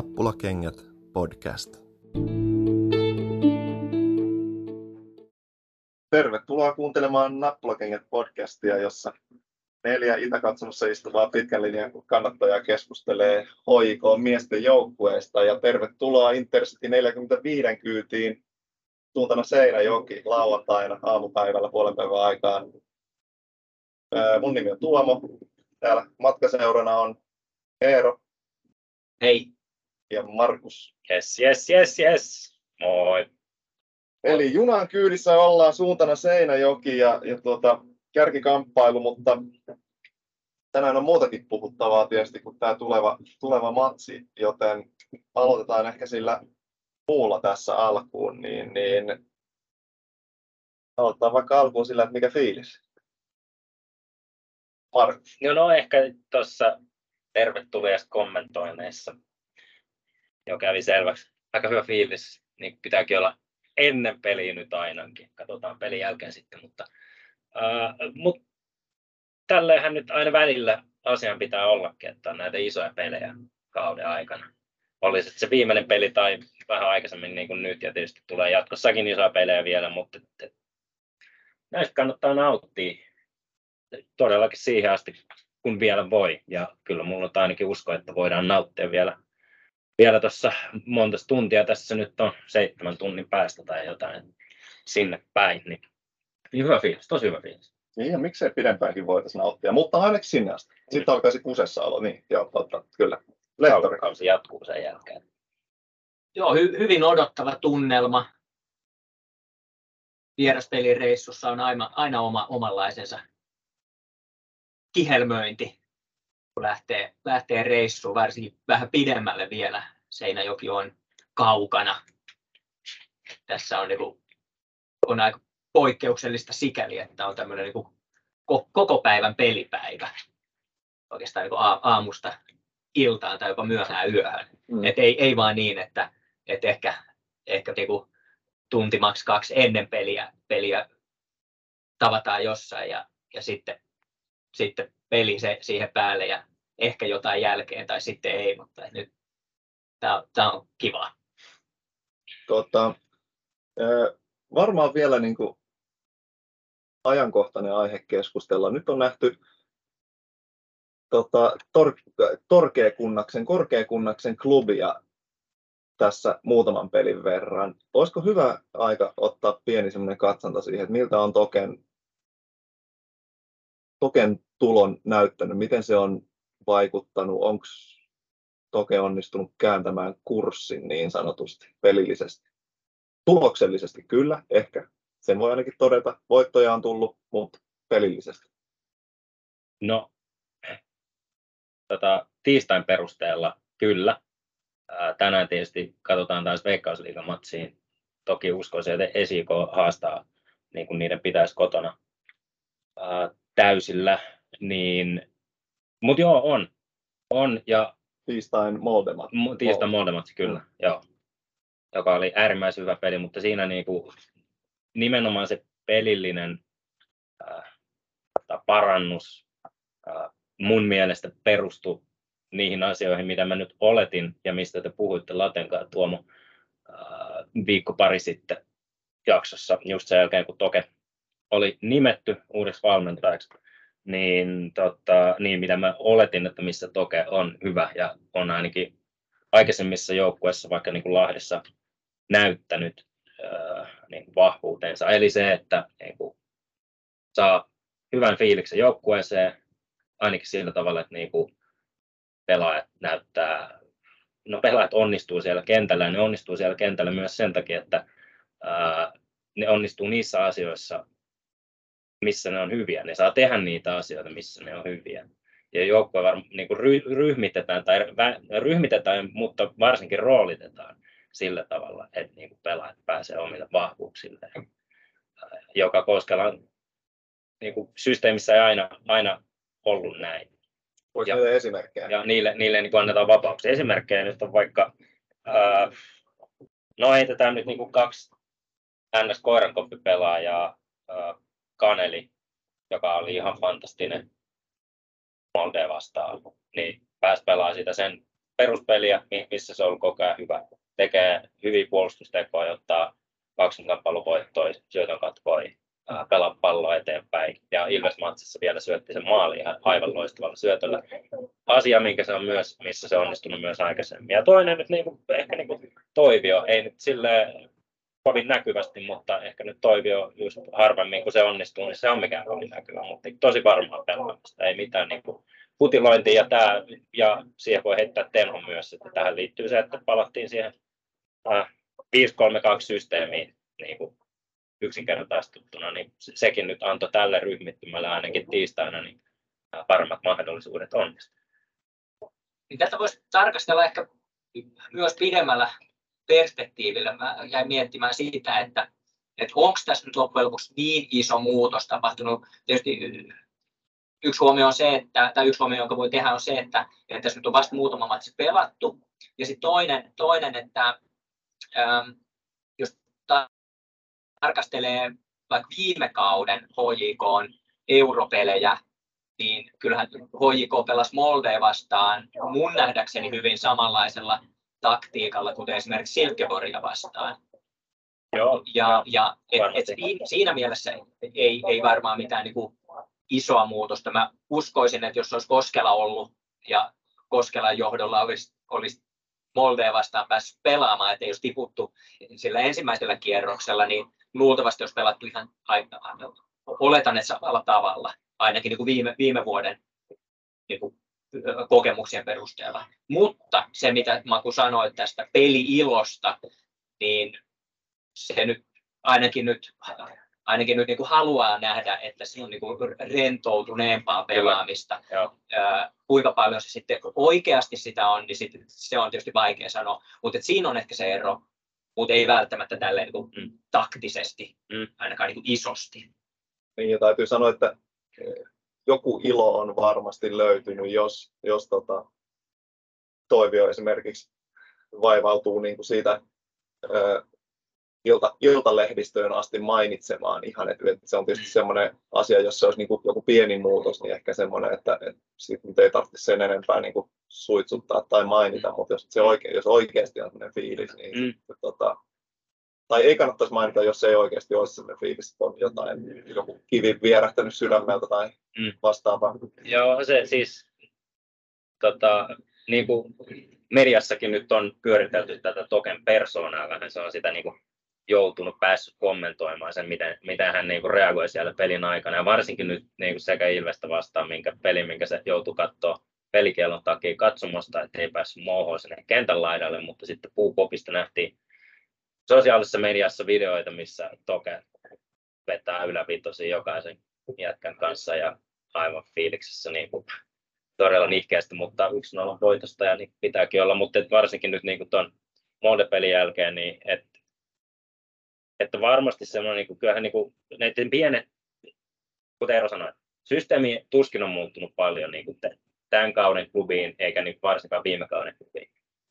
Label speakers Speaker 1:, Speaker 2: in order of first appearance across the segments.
Speaker 1: Nappulakengät podcast.
Speaker 2: Tervetuloa kuuntelemaan Nappulakengät podcastia, jossa neljä Itäkatsomossa istuvaa pitkän linjan kannattajaa keskustelee HIK miesten joukkueesta. Ja tervetuloa Intercity 45 kyytiin suuntana Seinäjoki lauantaina aamupäivällä puolen päivän aikaan. Mun nimi on Tuomo. Täällä matkaseurana on Eero.
Speaker 3: Hei.
Speaker 2: Ja Markus.
Speaker 3: Yes, yes, yes, yes. Moi.
Speaker 2: Eli junan kyydissä ollaan suuntana Seinäjoki ja, ja tuota, kärkikamppailu, mutta tänään on muutakin puhuttavaa tietysti kuin tämä tuleva, tuleva matsi, joten aloitetaan ehkä sillä muulla tässä alkuun, niin, niin aloitetaan vaikka alkuun sillä, että mikä fiilis?
Speaker 3: Markus. No, no ehkä tuossa tervetulias kommentoineissa jo kävi selväksi. Aika hyvä fiilis, niin pitääkin olla ennen peliä nyt ainakin. Katsotaan pelin jälkeen sitten, mutta, ää, mut tälleenhän nyt aina välillä asian pitää ollakin, että on näitä isoja pelejä kauden aikana. Olisi se viimeinen peli tai vähän aikaisemmin niin kuin nyt, ja tietysti tulee jatkossakin isoja pelejä vielä, mutta et, et, näistä kannattaa nauttia todellakin siihen asti, kun vielä voi. Ja kyllä mulla on ainakin usko, että voidaan nauttia vielä, vielä tuossa monta tuntia. Tässä nyt on seitsemän tunnin päästä tai jotain sinne päin. Niin, niin hyvä fiilis, tosi hyvä fiilis.
Speaker 2: Niin, ja miksei pidempäänkin voitaisiin nauttia, mutta ainakin sinne asti. Sitten alkaisi kusessa olo, niin joo, totta, kyllä.
Speaker 3: Lehtorikausi jatkuu sen jälkeen.
Speaker 4: Joo, hy- hyvin odottava tunnelma. Vieraspelireissussa on aina, aina oma, omanlaisensa kihelmöinti, kun lähtee, lähtee reissuun, varsinkin vähän pidemmälle vielä. Seinäjoki on kaukana. Tässä on, niin kuin, on aika poikkeuksellista sikäli, että on tämmöinen niin kuin koko päivän pelipäivä. Oikeastaan niin aamusta iltaan tai jopa myöhään yöhön. Mm. Et ei, ei vaan niin, että, että ehkä, ehkä niin kuin tunti maks kaksi ennen peliä, peliä tavataan jossain ja, ja sitten sitten peli se, siihen päälle ja ehkä jotain jälkeen tai sitten ei, mutta nyt tämä on kiva.
Speaker 2: Tota, varmaan vielä niin kuin ajankohtainen aihe keskustella. Nyt on nähty tota, tor, Torkeakunnaksen, Korkeakunnaksen klubia tässä muutaman pelin verran. Olisiko hyvä aika ottaa pieni katsanta siihen, että miltä on Token Token tulon näyttänyt? Miten se on vaikuttanut? Onko Toke onnistunut kääntämään kurssin niin sanotusti pelillisesti? Tuloksellisesti kyllä, ehkä. Sen voi ainakin todeta. Voittoja on tullut, mutta pelillisesti.
Speaker 3: No, tota, tiistain perusteella kyllä. Ää, tänään tietysti katsotaan taas Veikkausliigamatsiin. Toki uskoisin, että ESIK haastaa niin kuin niiden pitäisi kotona. Täysillä, niin, mutta joo, on. On, ja
Speaker 2: tiistain Moldemat.
Speaker 3: Tiistain Moldemat, kyllä, mm. joo. Joka oli äärimmäisen hyvä peli, mutta siinä niinku, nimenomaan se pelillinen äh, parannus äh, mun mielestä perustui niihin asioihin, mitä mä nyt oletin ja mistä te puhuitte Latenkaan Tuomo äh, viikko pari sitten jaksossa, just sen jälkeen kun Toke oli nimetty uudeksi valmentajaksi, niin, tota, niin mitä mä oletin, että missä Toke on hyvä ja on ainakin aikaisemmissa joukkueissa, vaikka niin kuin Lahdessa, näyttänyt äh, niin kuin vahvuutensa. Eli se, että niin kuin, saa hyvän fiiliksen joukkueeseen, ainakin sillä tavalla, että niin kuin, pelaajat näyttää, no pelaajat onnistuu siellä kentällä, ja ne onnistuu siellä kentällä myös sen takia, että ää, ne onnistuu niissä asioissa, missä ne on hyviä. Ne saa tehdä niitä asioita, missä ne on hyviä. Ja joukkue niin kuin ryhmitetään, tai ryhmitetään, mutta varsinkin roolitetaan sillä tavalla, että niin kuin pelaajat pääsee omille vahvuuksilleen, joka koskella niin kuin systeemissä ei aina, aina ollut näin.
Speaker 2: Voisi ja, esimerkkejä?
Speaker 3: Ja niille, niille niin kuin annetaan vapauksia. Esimerkkejä nyt on vaikka, ää, no heitetään nyt niin kuin kaksi ns. koirankoppi-pelaajaa, Kaneli, joka oli ihan fantastinen Molde vastaan, niin pääsi pelaamaan sitä sen peruspeliä, missä se on ollut koko ajan hyvä. Tekee hyviä puolustustekoja, ottaa 20 kamppailun syötön katkoi, pelaa palloa eteenpäin. Ja Ilves-matsissa vielä syötti sen maali ihan aivan loistavalla syötöllä. Asia, minkä se on myös, missä se on onnistunut myös aikaisemmin. Ja toinen nyt niin kuin, ehkä niin kuin Toivio, ei nyt sille kovin näkyvästi, mutta ehkä nyt Toivio just harvemmin, kun se onnistuu, niin se on mikään kovin näkyvä, mutta tosi varmaa pelaamista, ei mitään niin kuin hutilointia ja, tämä, ja siihen voi heittää Tenho myös, että tähän liittyy se, että palattiin siihen äh, 5-3-2 systeemiin niin kuin yksinkertaistuttuna, niin sekin nyt antoi tälle ryhmittymälle ainakin tiistaina niin paremmat mahdollisuudet onnistua.
Speaker 4: Niin tätä voisi tarkastella ehkä myös pidemmällä perspektiivillä. Mä jäin miettimään siitä, että, että onko tässä nyt loppujen lopuksi niin iso muutos tapahtunut. Tietysti yksi huomio on se, että, tai yksi huomio, jonka voi tehdä, on se, että, että tässä nyt on vasta muutama matsi pelattu. Ja sitten toinen, toinen, että ähm, jos tarkastelee vaikka viime kauden HJK europelejä, niin kyllähän HJK pelasi Molde vastaan mun nähdäkseni hyvin samanlaisella taktiikalla, kuten esimerkiksi Silkeborgia vastaan.
Speaker 3: Joo,
Speaker 4: ja, ja et, et siinä mielessä ei, ei varmaan mitään niin kuin isoa muutosta. Mä uskoisin, että jos olisi Koskela ollut ja Koskelan johdolla olisi, olisi Moldea vastaan päässyt pelaamaan, että olisi tiputtu sillä ensimmäisellä kierroksella, niin luultavasti olisi pelattu ihan oletan, että samalla tavalla, ainakin niin kuin viime, viime vuoden niin kuin kokemuksien perusteella. Mutta se, mitä Maku sanoi tästä peli-ilosta, niin se nyt ainakin nyt, ainakin nyt niin kuin haluaa nähdä, että se on niin kuin rentoutuneempaa pelaamista. Kyllä. Kuinka paljon se sitten oikeasti sitä on, niin sit, se on tietysti vaikea sanoa. Mutta siinä on ehkä se ero, mutta ei välttämättä tälleen niin kuin mm. taktisesti, mm. ainakaan niin kuin isosti.
Speaker 2: Niin, ja täytyy sanoa, että joku ilo on varmasti löytynyt, jos, jos tota, Toivio esimerkiksi vaivautuu niin kuin siitä ö, ilta, iltalehdistöön asti mainitsemaan ihan, että, että se on tietysti semmoinen asia, jos se olisi niin kuin joku pieni muutos, niin ehkä semmoinen, että, että siitä nyt ei tarvitse sen enempää niin kuin suitsuttaa tai mainita, mutta jos, se oikein, jos oikeasti on sellainen fiilis, niin mm. sitten, tota, tai ei kannattaisi mainita, jos ei oikeasti olisi sellainen fiilis, että on jotain, joku kivi vierähtänyt sydämeltä tai mm. vastaavaa.
Speaker 3: Joo, se siis, tota, niin kuin mediassakin nyt on pyöritelty tätä Token persoonaa vähän, se on sitä niin kuin joutunut päässyt kommentoimaan sen, miten, miten hän niin kuin reagoi siellä pelin aikana. Ja varsinkin nyt niin kuin sekä Ilvestä vastaan, minkä peli, minkä se joutui katsoa pelikielon takia katsomosta, että ei päässyt moohoon sinne kentän laidalle, mutta sitten puupopista nähtiin sosiaalisessa mediassa videoita, missä Toke vetää ylävitosi jokaisen jätkän kanssa ja aivan fiiliksessä niin kuin, todella nihkeästi, mutta yksi nolla voitosta ja niin pitääkin olla, mutta varsinkin nyt niin tuon Molde-pelin jälkeen, niin et, että varmasti semmoinen, niin kuin, kyllähän niin kuin, näiden pienet, kuten Eero sanoi, systeemi tuskin on muuttunut paljon niin kuin tämän kauden klubiin, eikä niin varsinkaan viime kauden klubiin.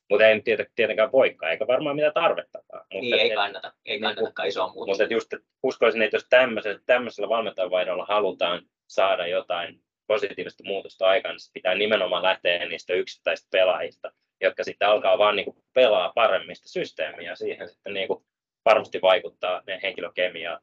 Speaker 3: Mutta ei tietenkään voikaan, eikä varmaan mitään tarvettakaan.
Speaker 4: Mutta niin, ei kannata, ei kannatakaan isoa muuta.
Speaker 3: Mutta just, että uskoisin, että jos tämmöisellä, tämmöisellä valmentajavaihdolla halutaan saada jotain positiivista muutosta aikaan, niin pitää nimenomaan lähteä niistä yksittäisistä pelaajista, jotka sitten alkaa vaan niin pelaa paremmista systeemiä. Siihen sitten niin kuin varmasti vaikuttaa ne henkilökemia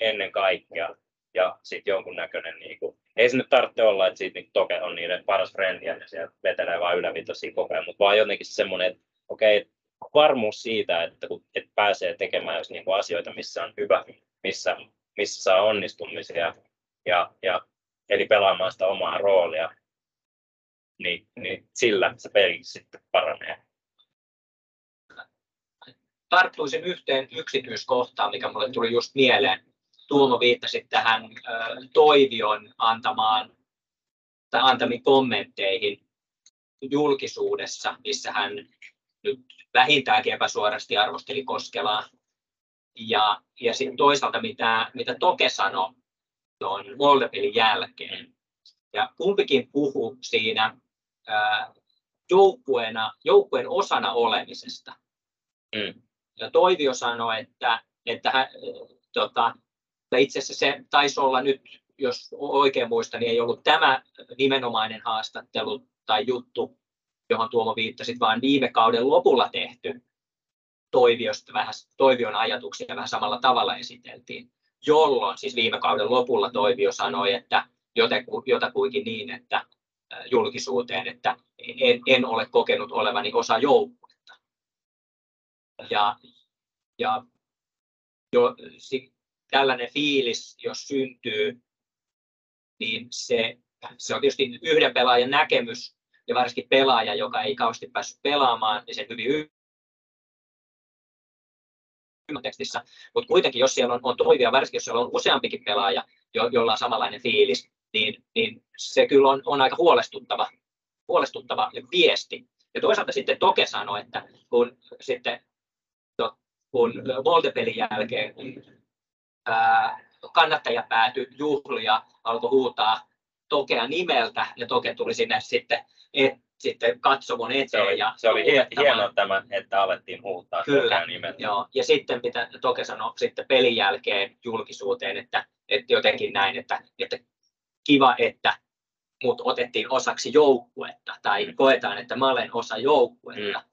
Speaker 3: ennen kaikkea ja sitten jonkunnäköinen, niin kuin, ei se nyt tarvitse olla, että siitä niin Toke on niiden paras frendi ja ne sieltä vetelee vain ylävitosia koko ajan, mutta vaan jotenkin semmoinen, että okei, varmuus siitä, että kun et pääsee tekemään jos niin asioita, missä on hyvä, missä, missä saa onnistumisia ja, ja eli pelaamaan sitä omaa roolia, niin, niin sillä se peli sitten paranee.
Speaker 4: Tarttuisin yhteen yksityiskohtaan, mikä mulle tuli just mieleen Tuomo viittasi tähän Toivion antamaan tai antamiin kommentteihin julkisuudessa, missä hän nyt vähintäänkin epäsuorasti arvosteli Koskelaa. Ja, ja sitten toisaalta mitä, mitä Toke sanoi tuon Moldepelin jälkeen. Ja kumpikin puhu siinä ää, joukkueena, joukkueen osana olemisesta. Mm. Ja Toivio sanoi, että, että hän, tota, itse asiassa se taisi olla nyt, jos oikein muistan, niin ei ollut tämä nimenomainen haastattelu tai juttu, johon Tuomo viittasit, vaan viime kauden lopulla tehty Toiviosta vähän, Toivion ajatuksia vähän samalla tavalla esiteltiin, jolloin siis viime kauden lopulla Toivio sanoi, että jotakuinkin niin, että julkisuuteen, että en, en ole kokenut olevani osa joukkuetta. Ja, ja jo, tällainen fiilis, jos syntyy, niin se, se on tietysti yhden pelaajan näkemys, ja varsinkin pelaaja, joka ei kauheasti päässyt pelaamaan, niin sen hyvin tekstissä, mutta kuitenkin jos siellä on, on toivia, varsinkin jos siellä on useampikin pelaaja, jo, jolla on samanlainen fiilis, niin, niin se kyllä on, on aika huolestuttava, huolestuttava viesti. Ja toisaalta sitten Toke sanoi, että kun sitten kun Molde-pelin jälkeen ää, kannattaja päätyi juhlia, alkoi huutaa Tokea nimeltä ja Toke tuli sinne sitten, et, sitten katsomon eteen.
Speaker 3: Se oli,
Speaker 4: ja
Speaker 3: se oli hienoa tämä, että alettiin huutaa
Speaker 4: Kyllä,
Speaker 3: Tokea nimeltä.
Speaker 4: Joo. Ja sitten mitä Toke sanoi sitten pelin jälkeen julkisuuteen, että, että jotenkin näin, että, että kiva, että mut otettiin osaksi joukkuetta tai mm. koetaan, että mä olen osa joukkuetta. Mm.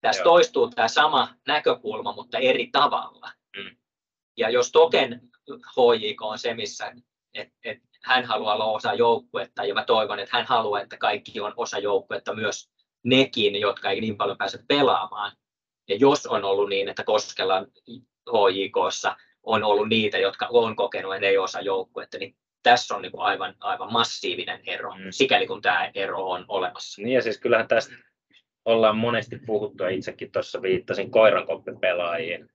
Speaker 4: Tässä Joo. toistuu tämä sama näkökulma, mutta eri tavalla. Mm. Ja jos Token HJK on se, missä et, et hän haluaa olla osa joukkuetta, ja mä toivon, että hän haluaa, että kaikki on osa joukkuetta, myös nekin, jotka ei niin paljon pääse pelaamaan. Ja jos on ollut niin, että Koskelan HJKssa on ollut niitä, jotka on kokenut, että ei osa joukkuetta, niin tässä on niin aivan, aivan massiivinen ero, mm. sikäli kun tämä ero on olemassa.
Speaker 3: Niin ja siis kyllähän tästä ollaan monesti puhuttu, ja itsekin tuossa viittasin koirankoppipelaajiin,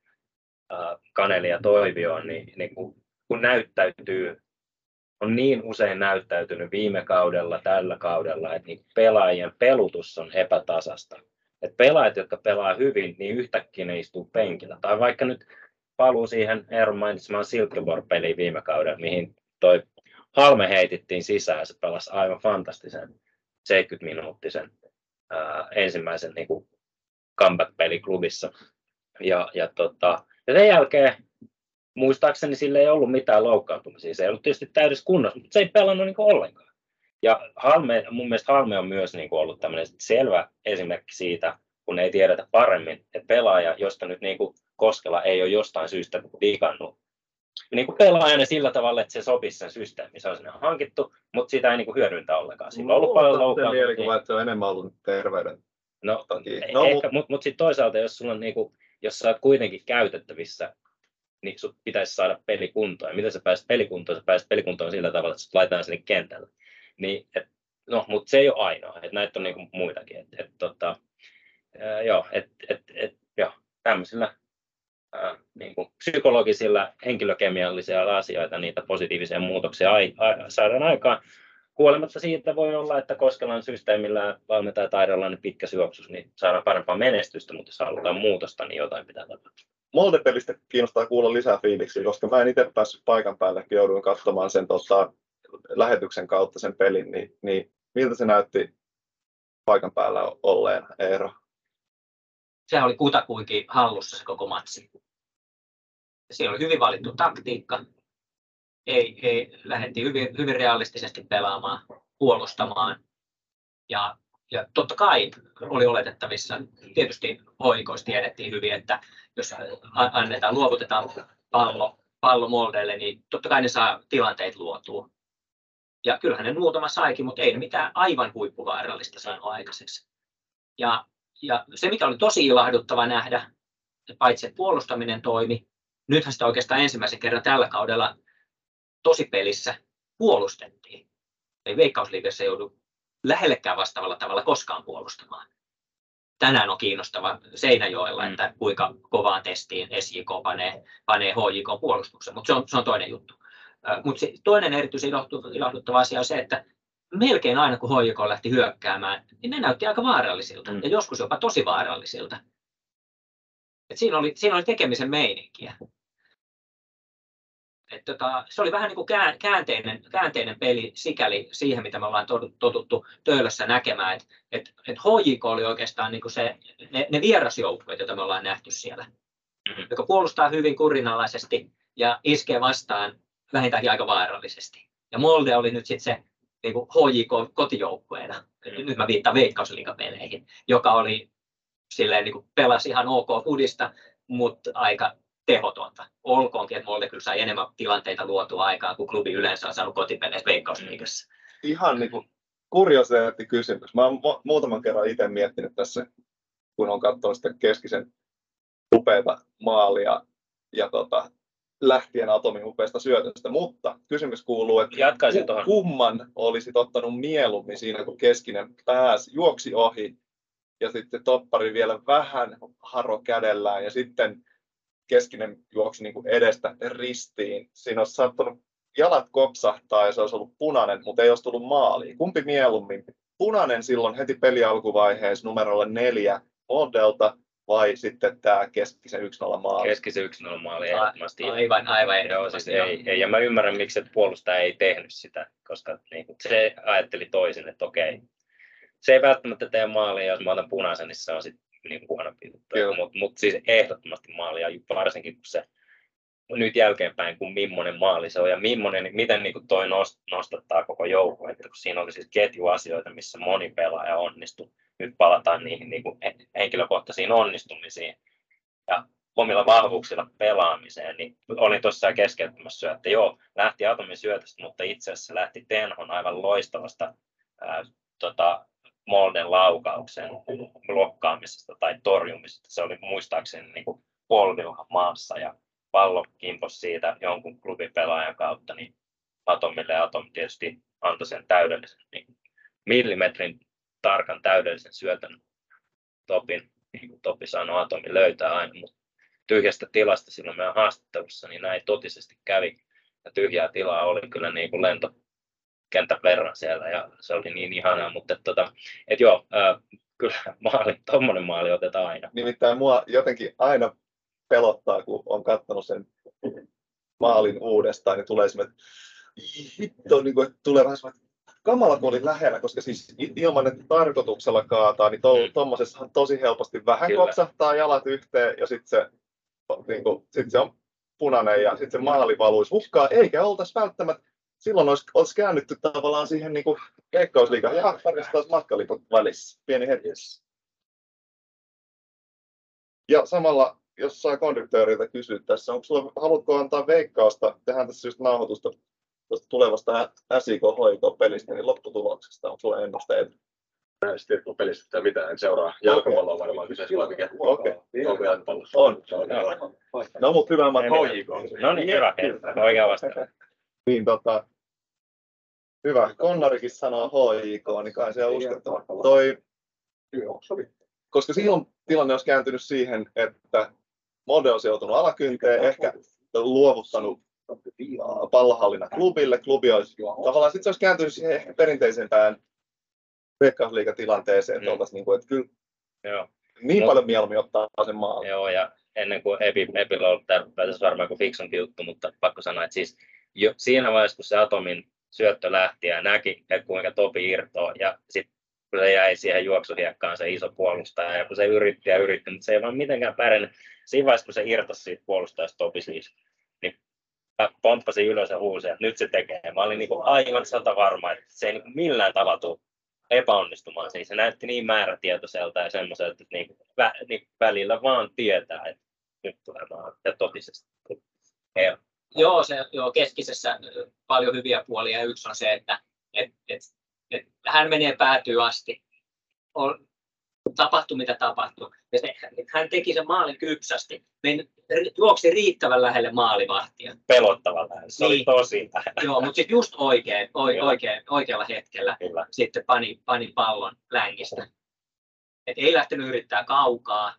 Speaker 3: Kaneli ja Toivioon, niin, niin kun, kun näyttäytyy, on niin usein näyttäytynyt viime kaudella, tällä kaudella, että niin pelaajien pelutus on epätasasta. Et pelaajat, jotka pelaa hyvin, niin yhtäkkiä ne istuu penkillä. Tai vaikka nyt paluu siihen Eeron mainitsemaan Silkeborg-peliin viime kaudella, mihin toi Halme heitittiin sisään, se pelasi aivan fantastisen 70-minuuttisen ää, ensimmäisen niin kuin comeback-peli klubissa. Ja, ja, tota, ja sen jälkeen muistaakseni sille ei ollut mitään loukkaantumisia. Se ei ollut tietysti täydessä kunnossa, mutta se ei pelannut niin ollenkaan. Ja Halme, mun mielestä Halme on myös niin ollut tämmöinen selvä esimerkki siitä, kun ei tiedetä paremmin, että pelaaja, josta nyt niin kuin Koskela ei ole jostain syystä digannut niin kuin pelaajana sillä tavalla, että se sopisi sen systeemiin. Se on sinne hankittu, mutta sitä ei niin kuin hyödyntä ollenkaan. Sillä on ollut paljon loukkaantumisia.
Speaker 2: mielikuva, että se on enemmän ollut terveyden
Speaker 3: No, no ehkä, mutta mut sitten toisaalta, jos, sulla on niin kuin, jos sä oot kuitenkin käytettävissä, niin sun pitäisi saada pelikuntoon. Ja miten sä pääset pelikuntoon? Sä pääset pelikuntoon sillä tavalla, että sut laitetaan sinne kentälle. Niin, et, no, mutta se ei ole ainoa. Et näitä on niin kuin muitakin. Et, et, tota, ää, joo, et, et, et, joo, tämmöisillä ää, niin kuin psykologisilla, henkilökemiallisia asioita, niitä positiivisia muutoksia ai, a, saadaan aikaan. Huolimatta siitä voi olla, että Koskelan systeemillä valmentaja taidolla niin pitkä syöksus, niin saadaan parempaa menestystä, mutta jos halutaan muutosta, niin jotain pitää tapahtua.
Speaker 2: Molde-pelistä kiinnostaa kuulla lisää fiiliksiä, koska mä en itse päässyt paikan päälle, jouduin katsomaan sen tota, lähetyksen kautta sen pelin, niin, niin miltä se näytti paikan päällä olleen Eero?
Speaker 4: Se oli kutakuinkin hallussa se koko matsi. Siinä oli hyvin valittu taktiikka. Ei, ei, lähdettiin hyvin, hyvin realistisesti pelaamaan, puolustamaan. Ja, ja totta kai oli oletettavissa, tietysti hoikoista tiedettiin hyvin, että jos annetaan, luovutetaan pallo, pallo Moldelle, niin totta kai ne saa tilanteet luotua. Ja kyllähän ne muutama saikin, mutta ei ne mitään aivan huippuvaarallista saanut aikaiseksi. Ja, ja se, mikä oli tosi ilahduttava nähdä, paitsi että puolustaminen toimi, nythän sitä oikeastaan ensimmäisen kerran tällä kaudella tosipelissä puolustettiin. Ei Veikkausliigassa joudu lähellekään vastaavalla tavalla koskaan puolustamaan. Tänään on kiinnostava Seinäjoella, mm. että kuinka kovaan testiin SJK panee, panee HJK puolustuksen, mutta se on, se on toinen juttu. Mutta toinen erityisen ilahduttava asia on se, että melkein aina kun HJK lähti hyökkäämään, niin ne näytti aika vaarallisilta mm. ja joskus jopa tosi vaarallisilta. Et siinä, oli, siinä oli tekemisen meininkiä. Et tota, se oli vähän niin kuin käänteinen, käänteinen peli sikäli siihen, mitä me ollaan totuttu Töölössä näkemään. Että et, et HJK oli oikeastaan niin kuin se, ne, ne vierasjoukkueet, joita me ollaan nähty siellä, mm-hmm. joka puolustaa hyvin kurinalaisesti ja iskee vastaan vähintäänkin aika vaarallisesti. Ja Molde oli nyt sitten se niin kuin HJK kotijoukkueena,
Speaker 3: Mm.
Speaker 4: nyt mä viittaan veikkausliigapeleihin, joka oli silleen niin kuin pelasi ihan ok fudista, mutta aika tehotonta. Olkoonkin, että Molde kyllä sai enemmän tilanteita luotua aikaan, kuin klubi yleensä on saanut kotipeleissä veikkausliigassa.
Speaker 2: Ihan niin kuin kuriositeetti kysymys. Mä oon mu- muutaman kerran itse miettinyt tässä, kun on katsonut sitä keskisen upeata maalia ja tota, lähtien Atomin upeasta syötöstä. Mutta kysymys kuuluu, että
Speaker 3: Jatkaisin tuohon.
Speaker 2: kumman olisit ottanut mieluummin siinä, kun keskinen pääsi, juoksi ohi ja sitten toppari vielä vähän haro kädellään ja sitten keskinen juoksi niin kuin edestä ristiin. Siinä olisi saattanut jalat kopsahtaa ja se olisi ollut punainen, mutta ei olisi tullut maaliin. Kumpi mieluummin? Punainen silloin heti peli alkuvaiheessa numerolle neljä Modelta vai sitten tämä keskisen 1-0 maali?
Speaker 3: Keskisen 1-0 maali ehdottomasti.
Speaker 4: Aivan, aivan
Speaker 3: Joo, siis
Speaker 4: ehdottomasti.
Speaker 3: ei, ei, ja mä ymmärrän, miksi et puolustaja ei tehnyt sitä, koska niin se ajatteli toisin, että okei, se ei välttämättä tee maalia, jos mä otan punaisen, niin se on sitten niin huonompi juttu. Mutta mut siis ehdottomasti maalia, varsinkin kun se nyt jälkeenpäin, kun millainen maali se on ja millainen, niin miten niin kuin toi nost, nostattaa koko joukko, että kun siinä oli siis ketjuasioita, missä moni pelaaja onnistui. Nyt palataan niihin niin kuin he- henkilökohtaisiin onnistumisiin ja omilla vahvuuksilla pelaamiseen, niin olin tuossa keskeyttämässä että joo, lähti Atomin syötöstä, mutta itse asiassa lähti Tenhon aivan loistavasta ää, tota, Molden laukauksen blokkaamisesta tai torjumisesta. Se oli muistaakseni niin kuin polvilta maassa ja pallo kimpos siitä jonkun klubin pelaajan kautta, niin Atomille Atom tietysti antoi sen täydellisen niin millimetrin tarkan täydellisen syötön Topin, niin kuin Topi sanoi, Atomi löytää aina, mutta tyhjästä tilasta silloin meidän haastattelussa, niin näin totisesti kävi. Ja tyhjää tilaa oli kyllä niin kuin lentokentän verran siellä ja se oli niin ihanaa, mutta tota, et joo, ää, kyllä maali, tommonen maali otetaan aina.
Speaker 2: Nimittäin mua jotenkin aina pelottaa, kun on katsonut sen maalin uudestaan, niin tulee semmoinen, että hitto, niin kuin, että tulee vähän semmoinen, kamala kun oli lähellä, koska siis ilman, että tarkoituksella kaataa, niin to,
Speaker 3: Mm.
Speaker 2: tosi helposti vähän
Speaker 3: Kyllä.
Speaker 2: kopsahtaa jalat yhteen ja sitten se, niin kuin, sit se on punainen ja sitten se maali valuisi hukkaan, eikä oltaisi välttämättä, silloin olisi, olisi käännytty tavallaan siihen niin veikkausliigaan, ja parissa taas matkaliput välissä, pieni hetki. Ja samalla, jos saa konduktööriltä kysyä tässä, onko sulla, haluatko antaa veikkausta, tehdään tässä just nauhoitusta tuosta tulevasta SIK-HIK-pelistä, niin lopputuloksesta, onko sulla ennusteita?
Speaker 5: Kun pelistä mitään, en seuraa. Jalkapallo on varmaan kyseessä vai mikä?
Speaker 2: Okei.
Speaker 5: Onko jalkapallo?
Speaker 2: On.
Speaker 5: Joo.
Speaker 2: No mutta hyvä, mä
Speaker 3: HJK. No niin, hyvä. Oikea vastaan.
Speaker 2: Niin tota, hyvä. Konnarikin sanoo HIK, niin kai se on uskottava. Toi, koska silloin tilanne olisi kääntynyt siihen, että Mode olisi joutunut alakynteen, ehkä luovuttanut pallohallinnan klubille. Klubi olisi, tavallaan sitten se olisi kääntynyt siihen ehkä perinteisempään veikkausliigatilanteeseen, että
Speaker 3: Mm.
Speaker 2: oltaisiin niin kuin, että kyllä
Speaker 3: Joo.
Speaker 2: niin
Speaker 3: Mut-
Speaker 2: paljon mieluummin ottaa sen maalin.
Speaker 3: Joo, ja ennen kuin Epi, Epillä on ollut tämä varmaan kuin fiksumpi juttu, mutta pakko sanoa, että siis jo siinä vaiheessa, kun se Atomin syöttö lähti ja näki, että kuinka Topi irtoaa, ja sitten kun se jäi siihen juoksuhiekkaan se iso puolustaja, ja kun se yritti ja yritti, mutta se ei vaan mitenkään pärjännyt. Siinä vaiheessa, kun se irtosi siitä puolustajasta Topi siis, niin mä pomppasin ylös ja huusin, että nyt se tekee. Mä olin niin aivan sata varma, että se ei niin millään tavalla tule epäonnistumaan. Siis se näytti niin määrätietoiselta ja semmoiselta, että niin, vä, niin välillä vaan tietää, että nyt tulee maan ja totisesti. Ei,
Speaker 4: Joo, se, joo, keskisessä paljon hyviä puolia. Ja yksi on se, että et, et, et, hän menee päätyy asti. On, tapahtui mitä tapahtui. Ja se, hän teki sen maalin kypsästi. Men, juoksi riittävän lähelle maalivahtia.
Speaker 3: pelottava lähellä. Se oli
Speaker 4: Niin.
Speaker 3: tosi lähellä.
Speaker 4: Joo, mutta sitten just oikein, oi,
Speaker 3: Joo.
Speaker 4: oikein, oikealla hetkellä
Speaker 3: Kyllä.
Speaker 4: sitten pani, pani pallon längistä. Et ei lähtenyt yrittää kaukaa.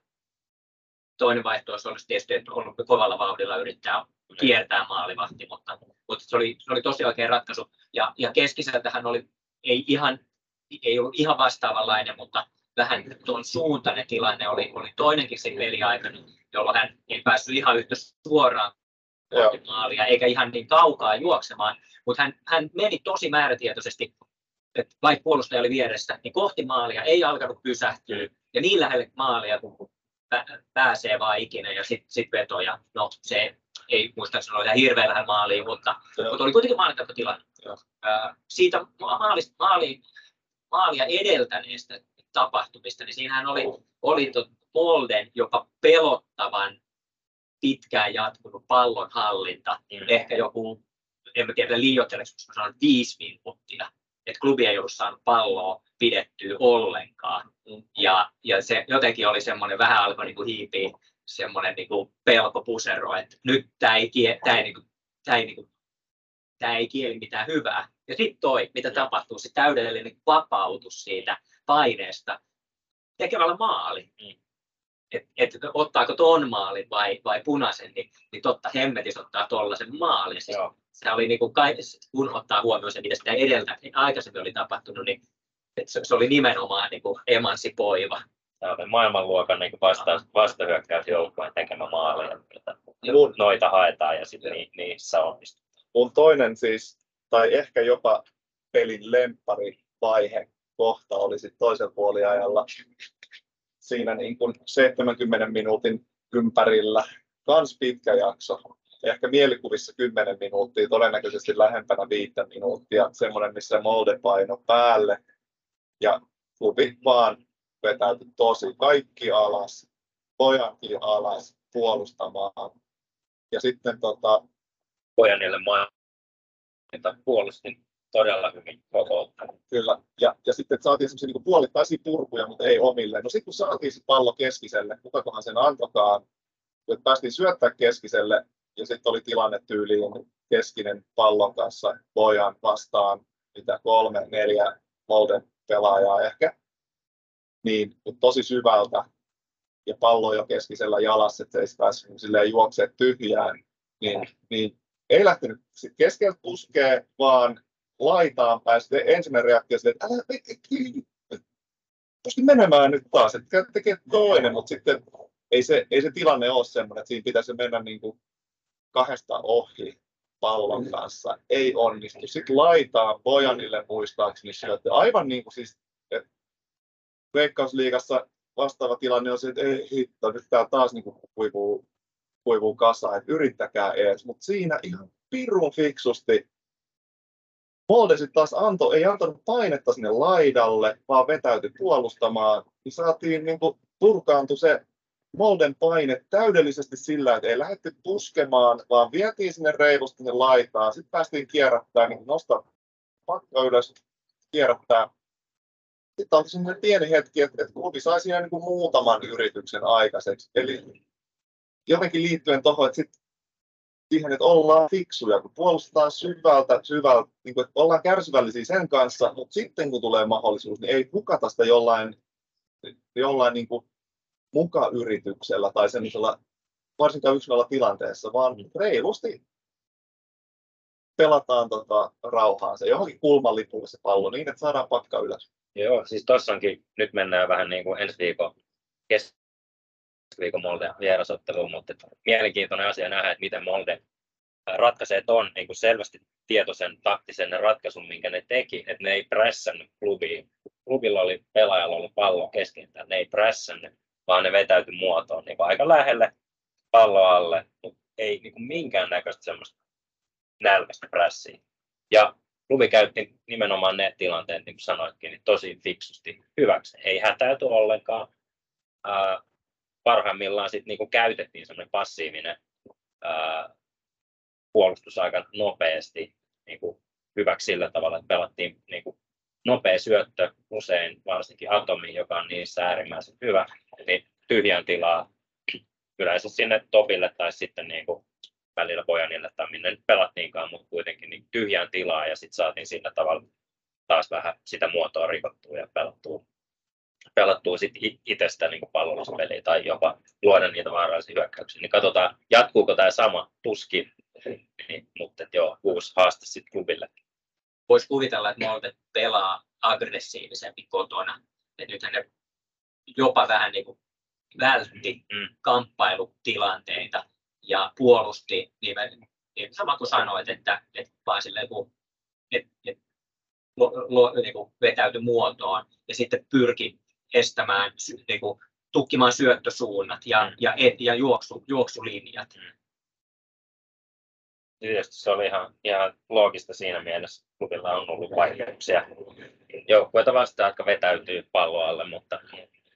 Speaker 4: Toinen vaihtoehto olisi tietysti että ollut kovalla vauhdilla yrittää kiertää maalivahti, mutta, mutta se, oli, se oli tosi oikea ratkaisu. Ja, ja keskiseltä hän oli, ei, ihan, ei ollut ihan vastaavanlainen, mutta vähän tuon suuntainen tilanne oli, oli toinenkin sen peliaikana, jolloin hän ei päässyt ihan yhtä suoraan kohti maalia, eikä ihan niin kaukaa juoksemaan, mutta hän, hän meni tosi määrätietoisesti, että vaikka puolustaja oli vieressä, niin kohti maalia ei alkanut pysähtyä, ja niin lähelle maalia kuin pä- pääsee vaan ikinä, ja sitten sit vetoja, no se ei muistaakseni ole ihan hirveän lähellä maaliin, mutta,
Speaker 2: Joo.
Speaker 4: mutta oli kuitenkin. Ää, siitä maalista, maali, maalia edeltäneestä tapahtumista, niin siinähän oli, oli tot Molden jopa pelottavan pitkään jatkunut pallonhallinta,
Speaker 3: Mm.
Speaker 4: ehkä joku, en mä tiedä liioitteleeko, koska sanon viisi minuuttia, että klubi ei ollut saanut palloa pidettyä ollenkaan.
Speaker 2: Mm.
Speaker 4: Ja, ja se jotenkin oli semmoinen, vähän alkoi niin hiipiä semmoinen niin kuin pelkopusero, että nyt tämä ei, kie, tää ei, niin kuin, tää ei, niin kuin, tää ei kieli mitään hyvää. Ja sitten toi, mitä
Speaker 3: Mm.
Speaker 4: tapahtuu, se täydellinen vapautus siitä paineesta tekemällä maali.
Speaker 3: Mm.
Speaker 4: Et, et, ottaako ton maalin vai, vai punaisen, niin, niin totta hemmetis ottaa tollasen maalin. Siis se oli niin kuin kun ottaa huomioon se, mitä sitä edeltä aikaisemmin oli tapahtunut, niin se, se, oli nimenomaan niin kuin emansipoiva.
Speaker 3: Tämä maailmanluokan niin vasta, vastahyökkäysjoukkueen tekemä maali. että
Speaker 2: Mun,
Speaker 3: Noita haetaan ja sitten ni, niissä onnistutaan.
Speaker 2: mun toinen siis, tai ehkä jopa pelin lemppari vaihe kohta oli sitten toisen puoliajalla siinä niin kuin 70 minuutin ympärillä. Kans pitkä jakso. Ehkä mielikuvissa 10 minuuttia, todennäköisesti lähempänä 5 minuuttia. Semmoinen, missä Molde paino päälle. Ja klubi vaan vetäytyi tosi kaikki alas, pojankin alas puolustamaan. Ja sitten tota,
Speaker 3: Pojanille mainita puolustin todella hyvin koko.
Speaker 2: Kyllä, ja, ja sitten saatiin semmoisia niin puolittaisia purkuja, mutta ei omille. No sitten kun saatiin se pallo keskiselle, kukakohan sen antokaan, että päästiin syöttää keskiselle, ja sitten oli tilanne tyyliin keskinen pallon kanssa pojan vastaan, mitä kolme, neljä Molden pelaajaa ehkä, niin tosi syvältä, ja pallo jo keskisellä jalassa, että ei päässyt niin silleen tyhjään, niin, niin ei lähtenyt keskeltä puskee, vaan laitaan. Sitten ensimmäinen reaktio oli, että älä pysty menemään nyt taas, että tekee toinen, mutta sitten ei se, ei se tilanne ole semmoinen, että siinä pitäisi mennä niin kuin kahdesta ohi pallon kanssa. Ei onnistu. Sitten laitaan Bojanille muistaakseni syöttö. Aivan niin kuin siis, että Veikkausliigassa vastaava tilanne on se, että ei hitto, nyt tää taas niin kuivuu, kuivuu kasaan, että yrittäkää edes. Mutta siinä ihan pirun fiksusti Molde sitten taas antoi, ei antanut painetta sinne laidalle, vaan vetäytyi puolustamaan, niin saatiin niin kuin, purkaantui se Molden paine täydellisesti sillä, että ei lähdetty puskemaan, vaan vietiin sinne reilusti sinne laitaan. Sitten päästiin kierrättämään, niin nostaa pakka ylös, kierrättää. Sitten oli semmoinen pieni hetki, että, että klubi sai siinä niin kuin muutaman yrityksen aikaiseksi. Eli jotenkin liittyen tuohon, että sit siihen, että ollaan fiksuja, kun puolustetaan syvältä, syvältä, niin kuin, että ollaan kärsivällisiä sen kanssa, mutta sitten kun tulee mahdollisuus, niin ei hukata sitä jollain, jollain niin kuin mukayrityksellä tai semmoisella varsinkaan yksilöllä tilanteessa, vaan reilusti pelataan tota, rauhaan se johonkin kulman lipulle se pallo niin, että saadaan pakka ylös.
Speaker 3: Joo, siis tossakin nyt mennään vähän niin kuin ensi viikon keskiviikon Molde vierasotteluun, mutta mielenkiintoinen asia nähdä, että miten Molde ratkaisee ton niin kuin selvästi tietoisen taktisen ratkaisun, minkä ne teki, että ne ei pressannut klubiin. Klubilla oli pelaajalla ollut pallo keskentä, ne ei pressannut, vaan ne vetäytyi muotoon niin kuin aika lähelle pallo alle, mutta ei niin kuin minkäännäköistä semmoista nälkäistä prässiä. Ja klubi käytti nimenomaan ne tilanteet, niin kuin sanoitkin, niin tosi fiksusti hyväksi. Ei hätäyty ollenkaan. Ää, parhaimmillaan sit niinku käytettiin semmoinen passiivinen ää, puolustus aika nopeasti niinku hyväksi sillä tavalla, että pelattiin niinku nopea syöttö usein, varsinkin Atomi, joka on niissä äärimmäisen hyvä, eli tyhjän tilaa yleensä sinne topille tai sitten niinku välillä Bojanille tai minne nyt pelattiinkaan, mutta kuitenkin niin tyhjään tilaa ja sitten saatiin sillä tavalla taas vähän sitä muotoa rikottua ja pelattua, pelattua sit itsestä niin palveluspeliä tai jopa luoda niitä vaarallisia hyökkäyksiä. Niin katsotaan, jatkuuko tämä sama tuskin, niin, mutta joo, uusi haaste sitten klubille.
Speaker 4: Voisi kuvitella, että Molde pelaa aggressiivisempi kotona. Et nythän ne jopa vähän niin kuin vältti
Speaker 3: Mm.
Speaker 4: kamppailutilanteita ja puolusti nimen, niin sama kuin sanoit, että, että vaan silleen, kun, et, et, lo, lo, niin kuin vetäytyi muotoon ja sitten pyrki estämään, niin kuin, tukkimaan syöttösuunnat ja,
Speaker 3: Mm.
Speaker 4: ja, et, ja juoksu, juoksulinjat.
Speaker 3: Mm. tietysti se oli ihan, ihan loogista siinä mielessä. Klubilla on ollut vaikeuksia joukkueita vastaan, jotka vetäytyy palloalle, mutta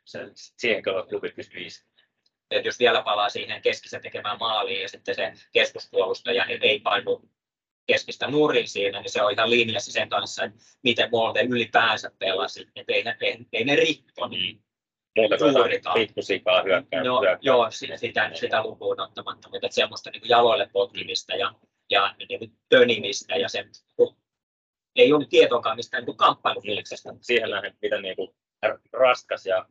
Speaker 3: se, siihen kyllä klubi pystyy
Speaker 4: että jos vielä palaa siihen keskisen tekemään maaliin ja sitten se keskuspuolustaja ei painu keskistä nurin siinä, niin se on ihan linjassa sen kanssa, että miten Molde ylipäänsä pelasi. Että ei, ei, ei ne rikko niin
Speaker 3: Muuta kuin pikkusikaa hyökkää.
Speaker 4: No, joo, sitä, sitä, sitä lukuun ottamatta, mutta semmoista niin jaloille potkimista ja, ja niin tönimistä ja sen, ei ollut tietoakaan mistään niin kamppailufilksestä.
Speaker 3: Siihen nähden, mitä niin kuin raskas ja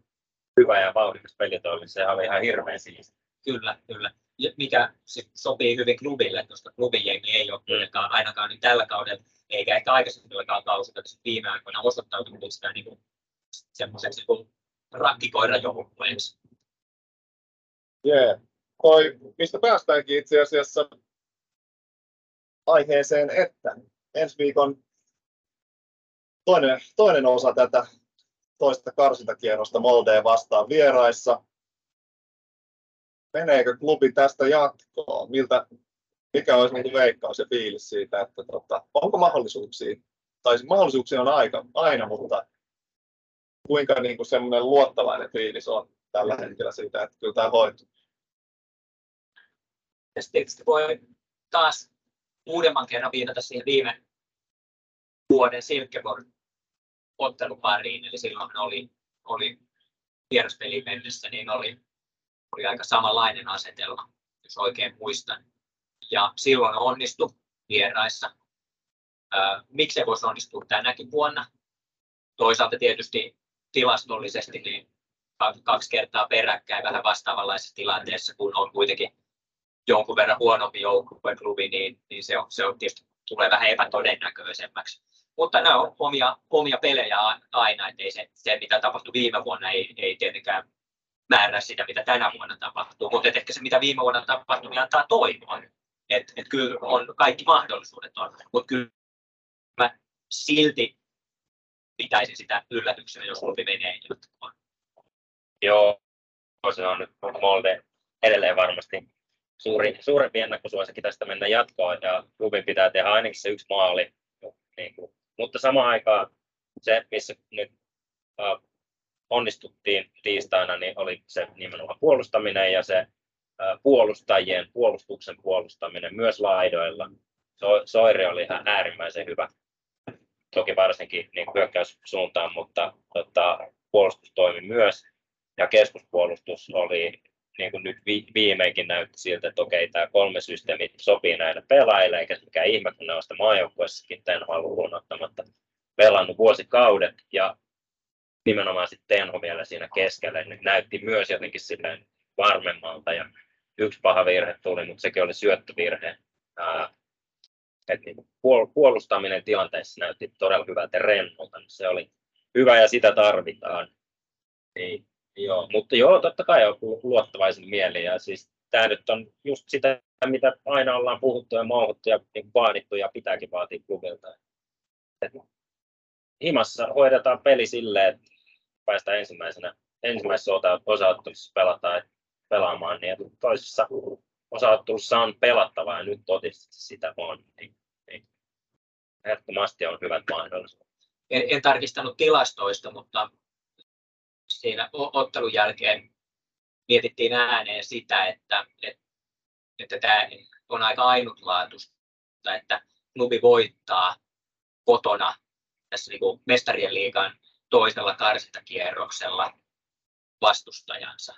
Speaker 3: hyvä ja vauhdikas pelit oli, se oli ihan hirveän siisti.
Speaker 4: Kyllä, kyllä. Mikä sopii hyvin klubille, koska klubin jengi ei ole mm. ainakaan niin tällä kaudella, eikä ehkä aikaisemmillakaan kausilla, että viime aikoina osoittautunut sitä niin kuin, semmoiseksi niin rakkikoirajoukkueeksi.
Speaker 2: Jee. Toi, mistä päästäänkin itse asiassa aiheeseen, että ensi viikon toinen, toinen osa tätä toista karsintakierrosta Moldeen vastaan vieraissa. Meneekö klubi tästä jatkoon? Miltä, mikä olisi niin veikkaus ja fiilis siitä, että tota, onko mahdollisuuksia? Tai siis mahdollisuuksia on aika, aina, mutta kuinka niin kuin semmoinen luottavainen fiilis on tällä hetkellä siitä, että kyllä tämä hoituu?
Speaker 4: Tietysti voi taas uudemman kerran viitata siihen viime vuoden Silkeborg ottelupariin, eli silloin oli, oli vieraspeliin mennessä, niin oli, oli aika samanlainen asetelma, jos oikein muistan. Ja silloin onnistui vieraissa. Miksi se voisi onnistua tänäkin vuonna? Toisaalta tietysti tilastollisesti niin kaksi kertaa peräkkäin vähän vastaavanlaisessa tilanteessa, kun on kuitenkin jonkun verran huonompi klubi, niin, niin se, on, se on tietysti tulee vähän epätodennäköisemmäksi. Mutta nämä on omia, omia pelejä aina, että ei se, se, mitä tapahtui viime vuonna, ei, ei tietenkään määrää sitä, mitä tänä vuonna tapahtuu. Mutta ehkä se, mitä viime vuonna tapahtui, niin antaa toivoa. Että et kyllä on kaikki mahdollisuudet on. Mutta kyllä mä silti pitäisin sitä yllätyksenä, jos klubi menee jatkoon.
Speaker 3: Joo, se on nyt Molde edelleen varmasti suuri, suurempi ennakkosuosikin tästä mennä jatkoon ja klubin pitää tehdä ainakin se yksi maali. Niin kuin. Mutta samaan aikaan se, missä nyt äh, onnistuttiin tiistaina, niin oli se nimenomaan puolustaminen ja se äh, puolustajien puolustuksen puolustaminen myös laidoilla. So, Soiri oli ihan äärimmäisen hyvä toki varsinkin niin hyökkäyssuuntaan, mutta tota, puolustus toimi myös. Ja keskuspuolustus oli, niin kuin nyt vi, viimeinkin näytti siltä, että okei, tämä kolme systeemi sopii näille pelaajille, eikä mikä ihme, kun ne on sitä maajoukkueessakin Tenhoa lukuun ottamatta pelannut vuosikaudet, ja nimenomaan sitten Tenho vielä siinä keskellä, niin näytti myös jotenkin silleen varmemmalta, ja yksi paha virhe tuli, mutta sekin oli syöttövirhe. Ää, niin puolustaminen tilanteessa näytti todella hyvältä rennolta, niin se oli hyvä ja sitä tarvitaan. Niin, joo, mutta joo, totta kai on luottavaisin mieli ja siis tämä nyt on just sitä, mitä aina ollaan puhuttu ja mauhuttu ja vaadittu ja pitääkin vaatia klubilta. Himassa hoidetaan peli silleen, että päästään ensimmäisenä, ensimmäisessä osa-ottelussa pelataan, pelaamaan, niin toisessa osaottelussa on pelattavaa ja nyt totisesti sitä on, niin, niin ehdottomasti on hyvät mahdollisuudet.
Speaker 4: En, en tarkistanut tilastoista, mutta siinä ottelun jälkeen mietittiin ääneen sitä, että, että, että tämä on aika ainutlaatuista, että klubi voittaa kotona tässä niin kuin mestarien liigan toisella karsintakierroksella vastustajansa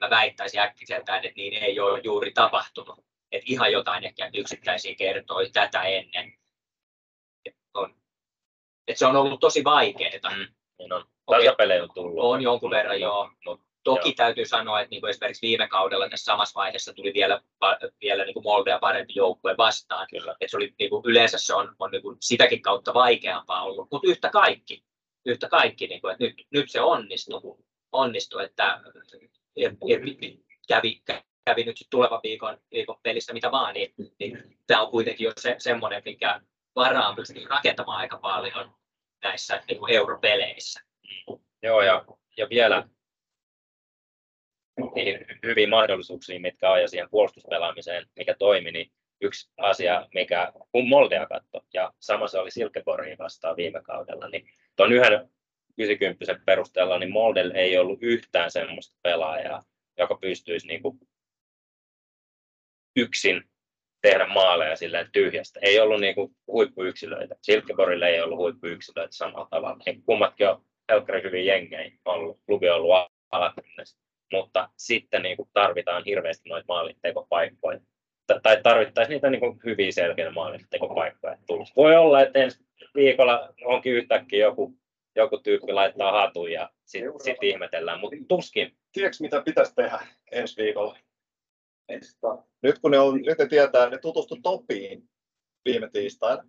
Speaker 4: mä väittäisin äkkiseltään, että niin ei ole juuri tapahtunut. Että ihan jotain ehkä yksittäisiä kertoi tätä ennen. Että on, että se on ollut tosi vaikeaa.
Speaker 3: Mm, niin on. Tasapelejä on tullut.
Speaker 4: On jonkun verran, joo. Mutta toki joo. täytyy sanoa, että niin kuin esimerkiksi viime kaudella tässä samassa vaiheessa tuli vielä, vielä niin kuin Moldea parempi joukkue vastaan. Kyllä. Että se oli, niin kuin, yleensä se on, on niin kuin sitäkin kautta vaikeampaa ollut. Mutta yhtä kaikki, yhtä kaikki niin kuin, että nyt, nyt se onnistuu. Onnistui, että kävi, kävi nyt tulevan viikon, viikon pelissä mitä vaan, niin, niin tämä on kuitenkin jo se, semmoinen, mikä varaan pystyy rakentamaan aika paljon näissä niin kuin europeleissä.
Speaker 3: Joo, ja, ja vielä niihin hyviin mahdollisuuksiin, mitkä on ja siihen puolustuspelaamiseen, mikä toimi, niin yksi asia, mikä kun Moldea katto, ja sama se oli Silkeborgin vastaan viime kaudella, niin tuon yhden 90 perusteella, niin Moldel ei ollut yhtään semmoista pelaajaa, joka pystyisi niin kuin yksin tehdä maaleja silleen tyhjästä. Ei ollut niin kuin huippuyksilöitä. Silkeborille ei ollut huippuyksilöitä samalla tavalla. Niin kummatkin on helkkari hyvin jengejä ollut. Klubi on ollut alakynnessä. Mutta sitten niin kuin tarvitaan hirveästi noita maalintekopaikkoja. Tai tarvittaisiin niitä niin kuin hyviä selkeitä maalintekopaikkoja. Voi olla, että ensi viikolla onkin yhtäkkiä joku, joku tyyppi laittaa hatun ja sitten sit ihmetellään, mutta tuskin.
Speaker 2: Tiedätkö, mitä pitäisi tehdä ensi viikolla? Nyt kun ne, on, nyt ne tietää, ne tutustu Topiin viime tiistaina.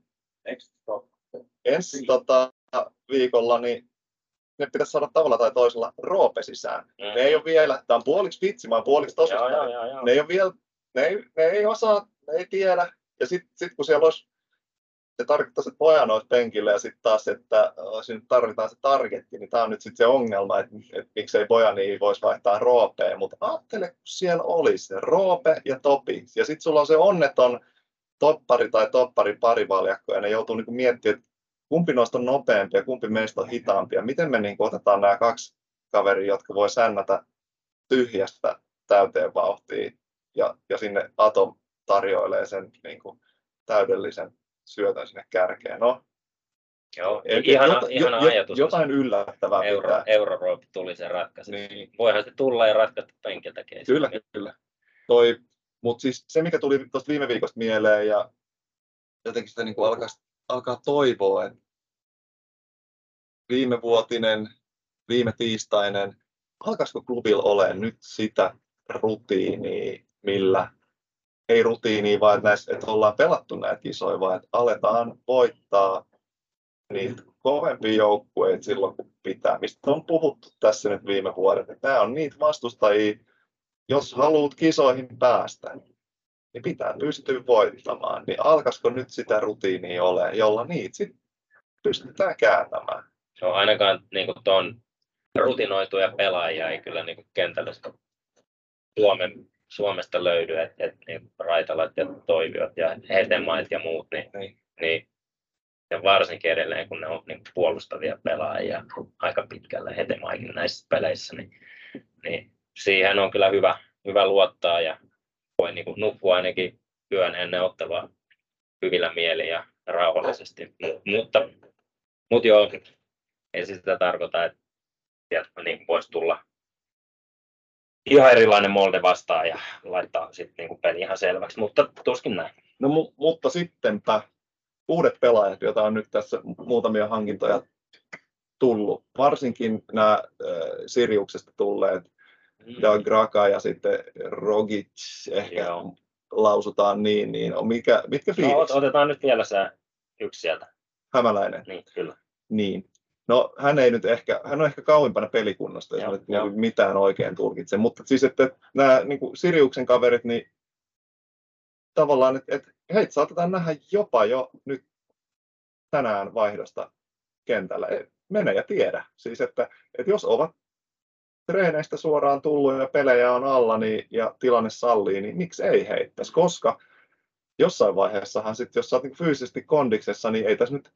Speaker 2: Ensi tota, viikolla niin ne pitäisi saada tavalla tai toisella roope sisään. Mm. Ne ei ole vielä, tämä on puoliksi vitsi, mä puoliksi tosissaan. Ne ei ole vielä, ne ei, ne ei osaa, ne ei tiedä. Ja sitten sit kun siellä olisi se tarkoittaa, että pojan olisi penkillä ja sitten taas, että siinä tarvitaan se targetti, niin tämä on nyt sitten se ongelma, että, että miksei poja niin voisi vaihtaa roopeen, mutta ajattele, kun siellä olisi se roope ja topi, ja sitten sulla on se onneton toppari tai toppari parivaljakko, ja ne joutuu niin miettimään, että kumpi noista on nopeampi ja kumpi meistä on hitaampi, ja miten me niin otetaan nämä kaksi kaveria, jotka voi sännätä tyhjästä täyteen vauhtiin, ja, ja sinne Atom tarjoilee sen niin kuin, täydellisen syötän sinne kärkeen. No,
Speaker 3: Joo, Eli ihana, jota, ihana jo, ajatus.
Speaker 2: Jotain yllättävää
Speaker 3: Euro,
Speaker 2: pitää.
Speaker 3: Tuli sen ratkaisu. Niin. Voihan se tulla ja ratkaista penkiltä
Speaker 2: Kyllä, kyllä. Toi, mutta siis se, mikä tuli tuosta viime viikosta mieleen ja jotenkin sitä niin kuin alkaa, alkaa toivoa, että viime vuotinen, viime tiistainen, alkaisiko klubilla ole nyt sitä rutiinia, millä ei rutiiniin, vaan että, näissä, että ollaan pelattu näitä kisoja, vaan että aletaan voittaa niitä kovempia joukkueita silloin, kun pitää. Mistä on puhuttu tässä nyt viime vuodet, että nämä on niitä vastustajia, jos haluat kisoihin päästä, niin pitää pystyä voittamaan. Niin alkaisiko nyt sitä rutiinia ole, jolla niitä sitten pystytään kääntämään?
Speaker 3: Se on ainakaan niin kuin ton rutinoituja pelaajia ei kyllä niin kentällä Suomen Suomesta löydy, että et, niin Raitalat ja Toiviot ja Hetemait ja muut, niin, niin. niin ja varsinkin edelleen, kun ne on niin puolustavia pelaajia aika pitkälle Hetemaikin näissä peleissä, niin, niin siihen on kyllä hyvä, hyvä luottaa ja voi niin kuin nukkua ainakin yön ennen ottelua hyvillä mieli ja rauhallisesti. Mutta, mutta joo, ei sitä tarkoita, että sieltä niin voisi tulla ihan erilainen molde vastaan ja laittaa sitten niinku peli ihan selväksi, mutta tuskin näin.
Speaker 2: No mu- mutta sittenpä uudet pelaajat, joita on nyt tässä muutamia hankintoja tullut, varsinkin nämä äh, Siriuksesta tulleet. Doug Raka ja sitten Rogic ehkä Joo. lausutaan niin, niin on mikä, mitkä fiilis?
Speaker 3: No, otetaan nyt vielä se yksi sieltä.
Speaker 2: Hämäläinen.
Speaker 3: Niin, kyllä.
Speaker 2: Niin. No hän ei nyt ehkä, hän on ehkä kauimpana pelikunnasta, jos nyt niin mitään oikein tulkitse, mutta siis että nämä niin kuin Siriuksen kaverit, niin tavallaan, että, että heitä saatetaan nähdä jopa jo nyt tänään vaihdosta kentällä. Mene ja tiedä. Siis että, että jos ovat treeneistä suoraan tullut ja pelejä on alla niin, ja tilanne sallii, niin miksi ei heittäisi? Koska jossain vaiheessahan sitten, jos oot niin fyysisesti kondiksessa, niin ei tässä nyt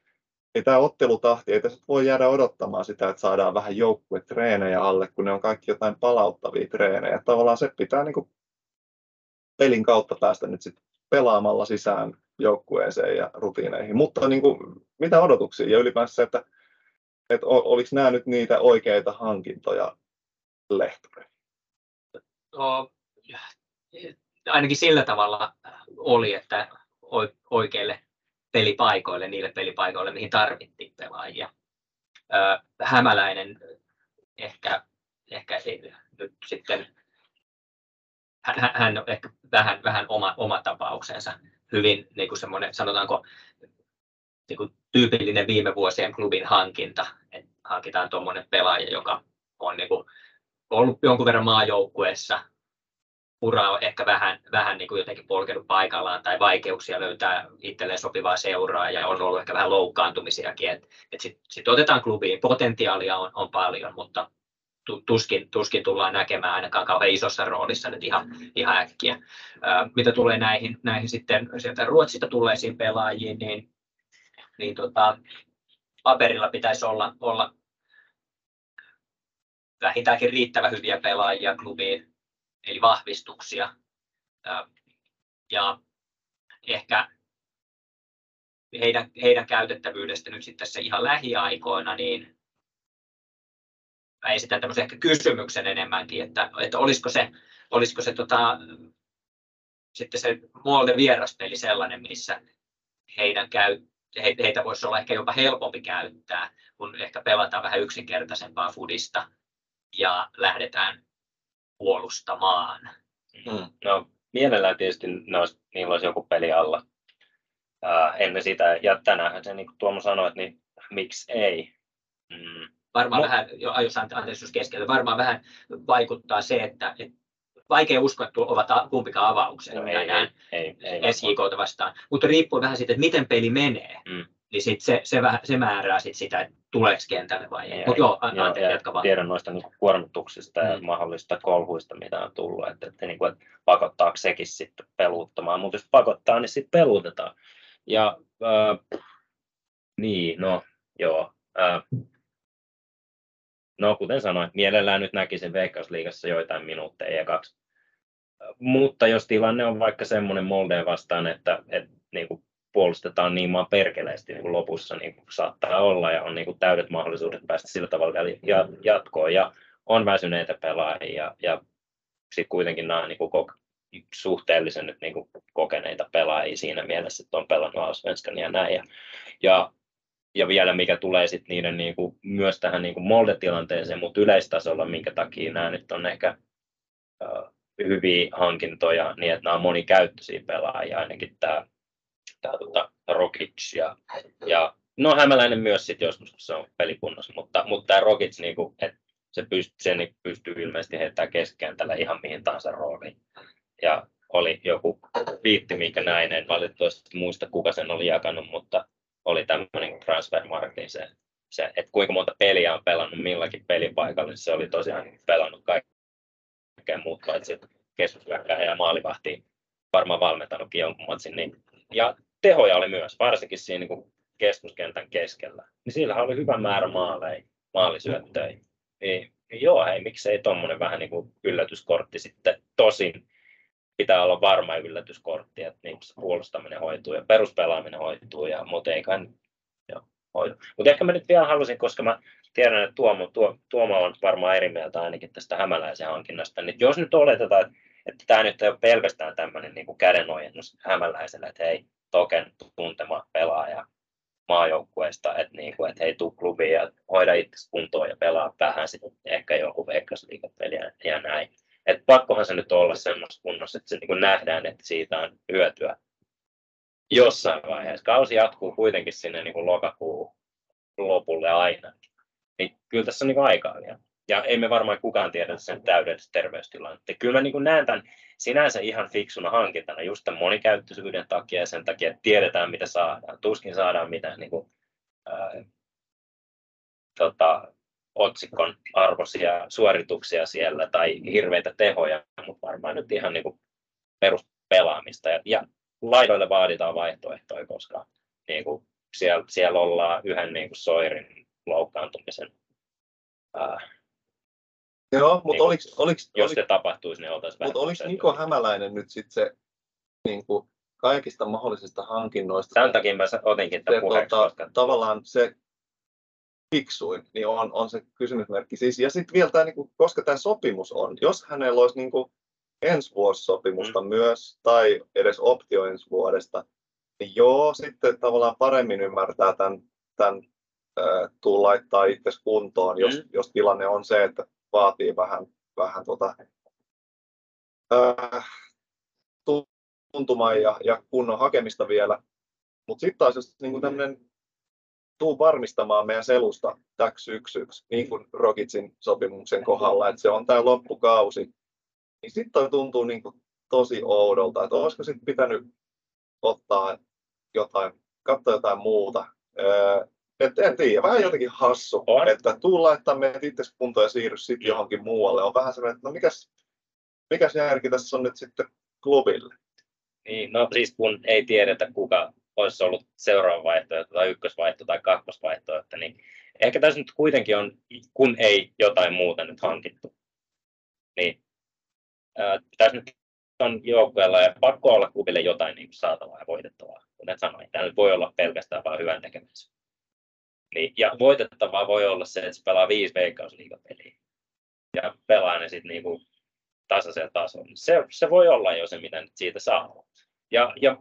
Speaker 2: ei tämä ottelutahti, ei tässä voi jäädä odottamaan sitä, että saadaan vähän joukkuetreenejä alle, kun ne on kaikki jotain palauttavia treenejä. Tavallaan se pitää niin kuin pelin kautta päästä nyt sitten pelaamalla sisään joukkueeseen ja rutiineihin. Mutta niin kuin, mitä odotuksia ja ylipäänsä että, että oliko nämä nyt niitä oikeita hankintoja Lehtonen?
Speaker 4: No, ainakin sillä tavalla oli, että oikeille pelipaikoille, niille pelipaikoille, mihin tarvittiin pelaajia. Hämäläinen ehkä, ehkä nyt sitten, hän, hän on ehkä vähän, vähän oma, oma tapauksensa, hyvin niin kuin semmoinen, sanotaanko, niin kuin tyypillinen viime vuosien klubin hankinta, että hankitaan tuommoinen pelaaja, joka on niin kuin ollut jonkun verran maajoukkueessa, ura on ehkä vähän, vähän niin kuin jotenkin polkenut paikallaan tai vaikeuksia löytää itselleen sopivaa seuraa ja on ollut ehkä vähän loukkaantumisiakin. Et, et Sitten sit otetaan klubiin, potentiaalia on, on paljon, mutta tuskin, tuskin tullaan näkemään ainakaan kauhean isossa roolissa nyt ihan, ihan äkkiä. Mitä tulee näihin, näihin sitten sieltä Ruotsista tulleisiin pelaajiin, niin, niin tota, paperilla pitäisi olla, olla vähintäänkin riittävän hyviä pelaajia klubiin, eli vahvistuksia. Ja ehkä heidän, heidän käytettävyydestä nyt sitten tässä ihan lähiaikoina, niin mä esitän tämmöisen ehkä kysymyksen enemmänkin, että, että olisiko se, olisiko se tota, sitten se Molde vieraspeli sellainen, missä heidän käy, he, heitä voisi olla ehkä jopa helpompi käyttää, kun ehkä pelataan vähän yksinkertaisempaa fudista ja lähdetään puolustamaan.
Speaker 3: Mm. No, mielellään tietysti ne olisi, niillä olisi joku peli alla. Ää, ennen sitä, ja tänään se, niin kuin Tuomo sanoi, että niin, miksi ei.
Speaker 4: Mm. Varmaan Mo- vähän, jo, jos anteeksi jos keskellä, varmaan vähän vaikuttaa se, että, että vaikea uskoa, että ovat kumpikaan avauksia no,
Speaker 3: ei, ei, ei, ei,
Speaker 4: SJKta vastaan, mutta riippuu vähän siitä, että miten peli menee. Mm niin sit se, se, vähän, se määrää sit sitä, että tuleeko kentälle vai ei. Mutta joo,
Speaker 3: anteeksi, jatka vaan. Tiedän noista niin kuormituksista mm. ja mahdollisista kolhuista, mitä on tullut, että, että, niin kuin, että pakottaako sekin sitten peluuttamaan, mutta jos pakottaa, niin sitten peluutetaan. Ja äh, niin, no joo. Äh, no kuten sanoin, mielellään nyt näkisin Veikkausliigassa joitain minuutteja ja kaksi. Mutta jos tilanne on vaikka semmoinen Moldeen vastaan, että, että niin kuin puolustetaan niin maan perkeleesti niin kuin lopussa niin kuin saattaa olla ja on niin kuin täydet mahdollisuudet päästä sillä tavalla vielä jatkoon ja on väsyneitä pelaajia ja, ja sitten kuitenkin nämä niin kuin suhteellisen nyt niin kuin kokeneita pelaajia siinä mielessä, että on pelannut Allsvenskan ja näin. Ja, ja, ja vielä mikä tulee sitten niiden niin kuin, myös tähän niin kuin Molde-tilanteeseen, mutta yleistasolla, minkä takia nämä nyt on ehkä uh, hyviä hankintoja, niin että nämä on monikäyttöisiä pelaajia, ainakin tämä tämä tota, Rokic ja, no Hämäläinen myös sitten joskus, kun se on pelikunnossa, mutta, mutta tämä Rokic, niin kuin, että se pystyy, se niin pystyy ilmeisesti heittämään keskikentällä ihan mihin tahansa rooliin. Ja oli joku viitti, mikä näin, en valitettavasti muista kuka sen oli jakanut, mutta oli tämmöinen transfermarktin se, se, että kuinka monta peliä on pelannut millakin pelipaikalla, niin se oli tosiaan pelannut kaikkea muut paitsi keskushyökkääjä ja maalivahti varmaan valmentanutkin jonkun matsin. Niin, ja tehoja oli myös, varsinkin siinä niin keskuskentän keskellä. Niin sillä oli hyvä määrä maaleja, maalisyöttöjä. Niin, niin joo, hei, miksei tuommoinen vähän niin kuin yllätyskortti sitten. Tosin pitää olla varma yllätyskortti, että niin puolustaminen hoituu ja peruspelaaminen hoituu, ja, mutta ei kai joo, hoidu. Mutta ehkä mä nyt vielä halusin, koska mä tiedän, että Tuomo, Tuo, Tuomo on varmaan eri mieltä ainakin tästä hämäläisen hankinnasta, niin jos nyt oletetaan, että, että tämä nyt ei ole pelkästään tämmöinen niin kuin kädenojennus hämäläiselle, että hei, Token tuntema pelaaja maajoukkueesta, että, niin kuin, että hei, tuu klubiin ja hoida itse kuntoon ja pelaa vähän sitten ehkä joku veikkausliikapeliä ja näin. Et pakkohan se nyt olla semmoista kunnossa, että se niin kuin nähdään, että siitä on hyötyä jossain vaiheessa. Kausi jatkuu kuitenkin sinne niin kuin lokakuun lopulle aina. Niin kyllä tässä on niin aikaa vielä. Ja ei me varmaan kukaan tiedä sen täydellistä terveystilannetta. Kyllä mä niin näen tämän sinänsä ihan fiksuna hankintana just tämän monikäyttöisyyden takia ja sen takia, että tiedetään mitä saadaan. Tuskin saadaan mitään niin kuin, ää, tota, otsikon arvoisia suorituksia siellä tai hirveitä tehoja, mutta varmaan nyt ihan niin kuin peruspelaamista. Ja, ja laidoille vaaditaan vaihtoehtoja, koska niin kuin siellä, siellä ollaan yhden niin kuin soirin loukkaantumisen ää,
Speaker 2: Joo, mutta niin, oliks, oliks,
Speaker 3: jos oliks, se tapahtuisi, niin oltaisiin
Speaker 2: Mutta oliko Niko Hämäläinen nyt sitten se niin kuin kaikista mahdollisista hankinnoista?
Speaker 3: Tämän takia mä otinkin tämän puheeksi.
Speaker 2: Koska... Tavallaan se fiksuin, niin on, on se kysymysmerkki. Siis, ja sitten vielä tämä, niin kuin, koska tämä sopimus on, jos hänellä olisi niin kuin ensi vuosisopimusta mm. myös, tai edes optio ensi vuodesta, niin joo, sitten tavallaan paremmin ymmärtää tämän, tämän äh, tuu laittaa itse kuntoon, jos, mm. jos tilanne on se, että vaatii vähän, vähän tota, äh, tuntumaa ja, ja kunnon hakemista vielä. Mutta sitten taas jos niin tämmöinen tuu varmistamaan meidän selusta täksi yksi niin kuin Rokitsin sopimuksen kohdalla, että se on tämä loppukausi, niin sitten tuntuu niin kuin tosi oudolta, että olisiko sitten pitänyt ottaa jotain, katsoa jotain muuta. Et en tiedä, vähän jotenkin hassu,
Speaker 3: On.
Speaker 2: että tuu laittaa meidät itse kuntoon ja siirry sitten johonkin muualle. On vähän sellainen, että no mikäs, mikäs järki tässä on nyt sitten klubille?
Speaker 3: Niin, no siis kun ei tiedetä, kuka olisi ollut seuraava vaihtoehto tai ykkösvaihtoehto tai kakkosvaihtoehto, niin ehkä tässä nyt kuitenkin on, kun ei jotain muuta nyt hankittu, niin ää, tässä nyt on joukkueella ja pakko olla klubille jotain niin saatavaa ja voitettavaa. Kuten sanoin, tämä nyt voi olla pelkästään vain hyvän tekemistä. Niin, ja voitettavaa voi olla se, että se pelaa viisi veikkausliigapeliä ja pelaa ne sitten niinku tasaisella tasolla. Se, se voi olla jo se, mitä nyt siitä saa. Ja, ja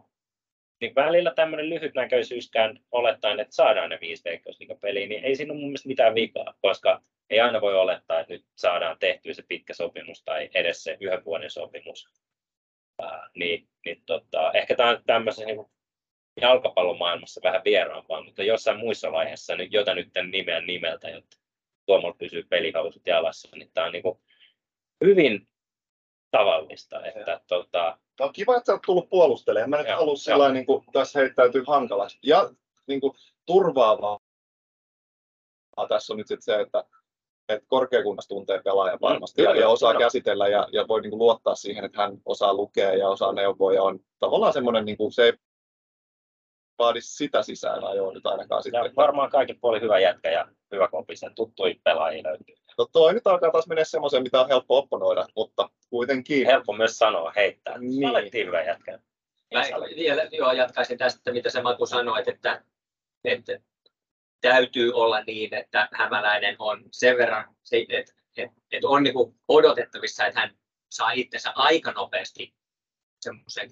Speaker 3: niin välillä tämmöinen lyhytnäköisyyskään olettaen, että saadaan ne viisi veikkausliigapeliä, niin ei siinä ole mun mielestä mitään vikaa, koska ei aina voi olettaa, että nyt saadaan tehtyä se pitkä sopimus tai edes se yhden vuoden sopimus. Ää, niin, niin tota, ehkä tämä on tämmöisessä niin jalkapallomaailmassa vähän vieraampaa, mutta jossain muissa vaiheissa, niin, jota nyt en nimeä nimeltä, jotta Tuomolla pysyy pelihausut jalassa, niin tämä on niin kuin hyvin tavallista, että tota,
Speaker 2: Tämä on kiva, että oot tullut puolustelemaan. Mä nyt
Speaker 3: Joo,
Speaker 2: halua
Speaker 3: joo.
Speaker 2: sillä niin kuin, tässä heittäytyy hankalasti. Ja niin kuin, turvaavaa tässä on nyt sit se, että, että korkeakunnassa tuntee pelaajan varmasti
Speaker 3: Mm,
Speaker 2: ja, ja osaa
Speaker 3: joo.
Speaker 2: käsitellä ja, ja voi niin kuin, luottaa siihen, että hän osaa lukea ja osaa neuvoa ja on tavallaan semmoinen, niin kuin, se ei vaadi sitä sisään ajoa nyt ainakaan sitten.
Speaker 3: ja varmaan kaikin puolin hyvä jätkä ja hyvä kompisen tuttuja pelaajia löytyy.
Speaker 2: No toi nyt alkaa taas mennä semmoiseen, mitä on helppo opponoida, mutta kuitenkin.
Speaker 3: Helppo myös sanoa, heittää.
Speaker 2: Niin.
Speaker 3: Niin. Alettiin hyvä jätkä.
Speaker 4: Mä vielä joo, jatkaisin tästä, mitä se Matu sanoi, että, että täytyy olla niin, että hämäläinen on sen verran, että, että, että on niin kuin odotettavissa, että hän saa itsensä aika nopeasti semmoiseen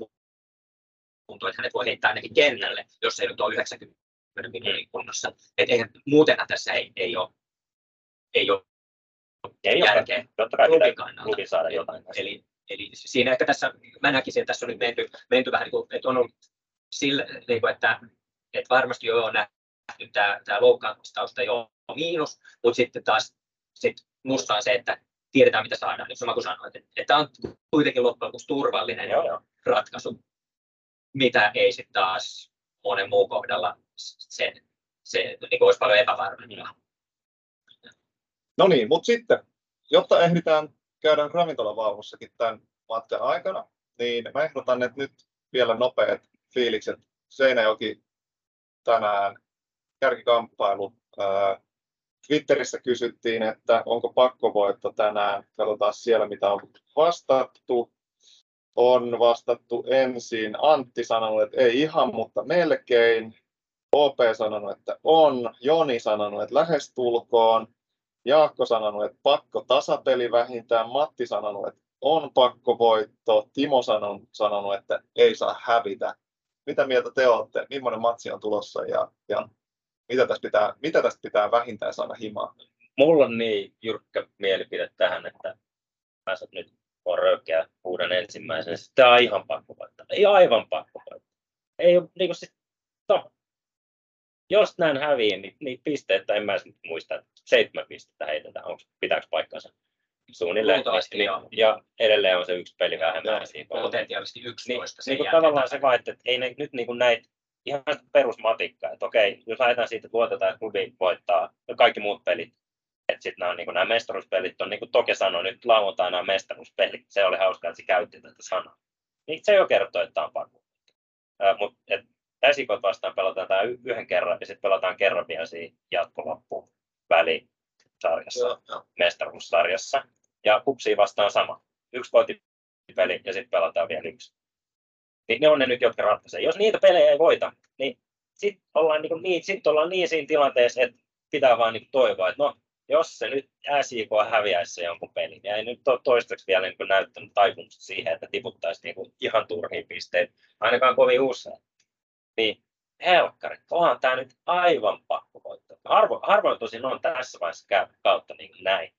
Speaker 4: kuntoon, että hänet voi heittää ainakin kentälle, jos ei nyt ole 90 minuutin kunnossa. Että eihän, muutenhan tässä ei, ei ole, ei ole
Speaker 3: Ei ole.
Speaker 4: järkeä
Speaker 3: Totta kai
Speaker 4: klubin
Speaker 3: pitää
Speaker 4: kannalta.
Speaker 3: saada jotain.
Speaker 4: Eli, eli siinä ehkä tässä, mä näkisin, että tässä on nyt menty, menty vähän niin kuin, että on ollut sillä, niin kuin, että, että varmasti jo on nähty tämä, tämä loukkaantumistausta jo miinus, mutta sitten taas sit musta on se, että tiedetään mitä saadaan, niin sama kuin sanoit, että, että tämä on kuitenkin loppujen lopuksi turvallinen
Speaker 3: Joo, joo.
Speaker 4: ratkaisu, mitä ei sitten taas monen muun kohdalla sen, se niin olisi paljon epävarmempaa.
Speaker 2: No niin, mutta sitten, jotta ehditään käydä ravintolavauhussakin tämän matkan aikana, niin mä ehdotan, että nyt vielä nopeat fiilikset. Seinäjoki tänään, kärkikamppailu. Twitterissä kysyttiin, että onko pakkovoitto tänään. Katsotaan siellä, mitä on vastattu. On vastattu ensin. Antti sanonut, että ei ihan, mutta melkein. OP sanonut, että on. Joni sanonut, että lähestulkoon. Jaakko sanonut, että pakko tasapeli vähintään. Matti sanonut, että on pakko voitto. Timo sanon, sanonut, että ei saa hävitä. Mitä mieltä te olette? Millainen matsi on tulossa ja, ja mitä, tästä pitää, mitä tästä pitää vähintään saada himaa?
Speaker 3: Mulla on niin jyrkkä mielipide tähän, että saat nyt on röykeä uuden ensimmäisen. Sitten on ihan pakko voittaa. Ei aivan pakko voittaa. Ei ole niin siis, no, jos näin häviää, niin, niin pisteitä en mä muista, että seitsemän pistettä heitetään. Onko, pitääkö paikkansa? Suunnilleen. Niin, ja edelleen on se yksi peli vähemmän. siinä kohdalla.
Speaker 4: Potentiaalisesti
Speaker 3: Niin,
Speaker 4: 11
Speaker 3: niin kuin tavallaan se vaan, että ei ne, nyt niin kuin näitä ihan perusmatikkaa, että okei, jos lähdetään siitä, että luotetaan, että klubi voittaa ja kaikki muut pelit, että sitten nämä, niin nämä mestaruuspelit on, niin kuin Toke sanoi, nyt lauantaina on mestaruuspelit, se oli hauskaa, että se käytti tätä sanaa. Niin se jo kertoo, että tämä on pakko. Mutta Äsikot vastaan pelataan tämä yhden kerran ja sitten pelataan kerran vielä siinä jatkoloppuun välisarjassa,
Speaker 2: Joo, joo.
Speaker 3: mestaruussarjassa. Ja kupsiin vastaan sama. Yksi kotipeli ja sitten pelataan vielä yksi. Niin ne on ne nyt, jotka ratkaisee. Jos niitä pelejä ei voita, niin sitten ollaan, niin, niin, sit ollaan niin siinä tilanteessa, että pitää vaan niin toivoa, että no, jos se nyt SJK häviäisi se jonkun pelin, ja ei nyt ole toistaiseksi vielä niin näyttänyt taipumusta siihen, että tiputtaisi niin ihan turhiin pisteitä, ainakaan kovin usein. Niin helkkari, onhan tämä nyt aivan pakko voittaa. Harvo, harvoin tosin on tässä vaiheessa kautta niin näin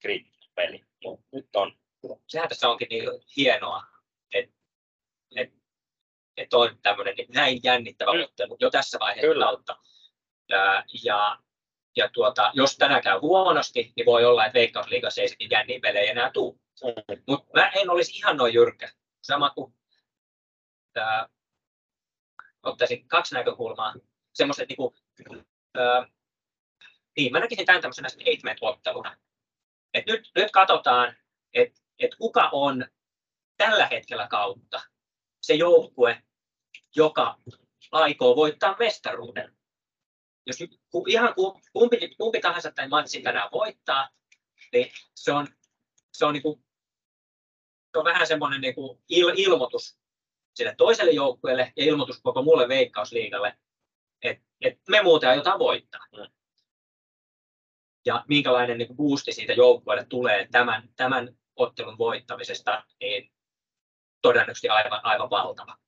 Speaker 3: kriittinen peli, mutta nyt on.
Speaker 4: sehän tässä onkin niin hienoa, että et, et on tämmöinen näin jännittävä
Speaker 3: Mm.
Speaker 4: ottelu jo tässä vaiheessa
Speaker 3: Kyllä.
Speaker 4: kautta. Ja ja tuota, jos tänään käy huonosti, niin voi olla, että Veikkausliigassa ei sitten jänniä pelejä enää tule. Mutta mä en olisi ihan noin jyrkkä. Sama kuin ää, ottaisin kaksi näkökulmaa. Semmoiset niinku Öö, niin, mä näkisin tämän tämmöisenä statement-otteluna. Et nyt, nyt katsotaan, että et kuka on tällä hetkellä kautta se joukkue, joka aikoo voittaa mestaruuden. Jos ihan kumpi, kumpi tahansa tämän matsin tänään voittaa, niin se on, se on, niin kuin, se on vähän semmoinen niin kuin il, ilmoitus sille toiselle joukkueelle ja ilmoitus koko mulle veikkausliigalle, että, että me muuten aiotaan voittaa. Mm. Ja minkälainen niin boosti siitä joukkueelle tulee tämän, tämän ottelun voittamisesta, niin todennäköisesti aivan, aivan valtava.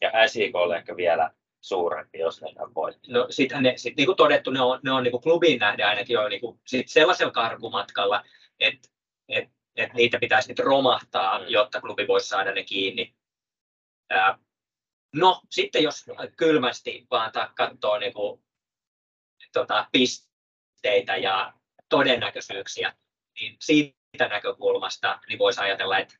Speaker 3: Ja SIK on ehkä vielä suurempi, jos ne voi.
Speaker 4: No sitten sit, niin kuin todettu, ne on, ne on niin kuin klubin nähden ainakin jo niin kuin, sit sellaisella karkumatkalla, että et, et niitä pitäisi nyt romahtaa, mm. jotta klubi voisi saada ne kiinni. Ää, no sitten jos kylmästi vaan katsoo niin kuin, tota, pisteitä ja todennäköisyyksiä, niin siitä näkökulmasta niin voisi ajatella, että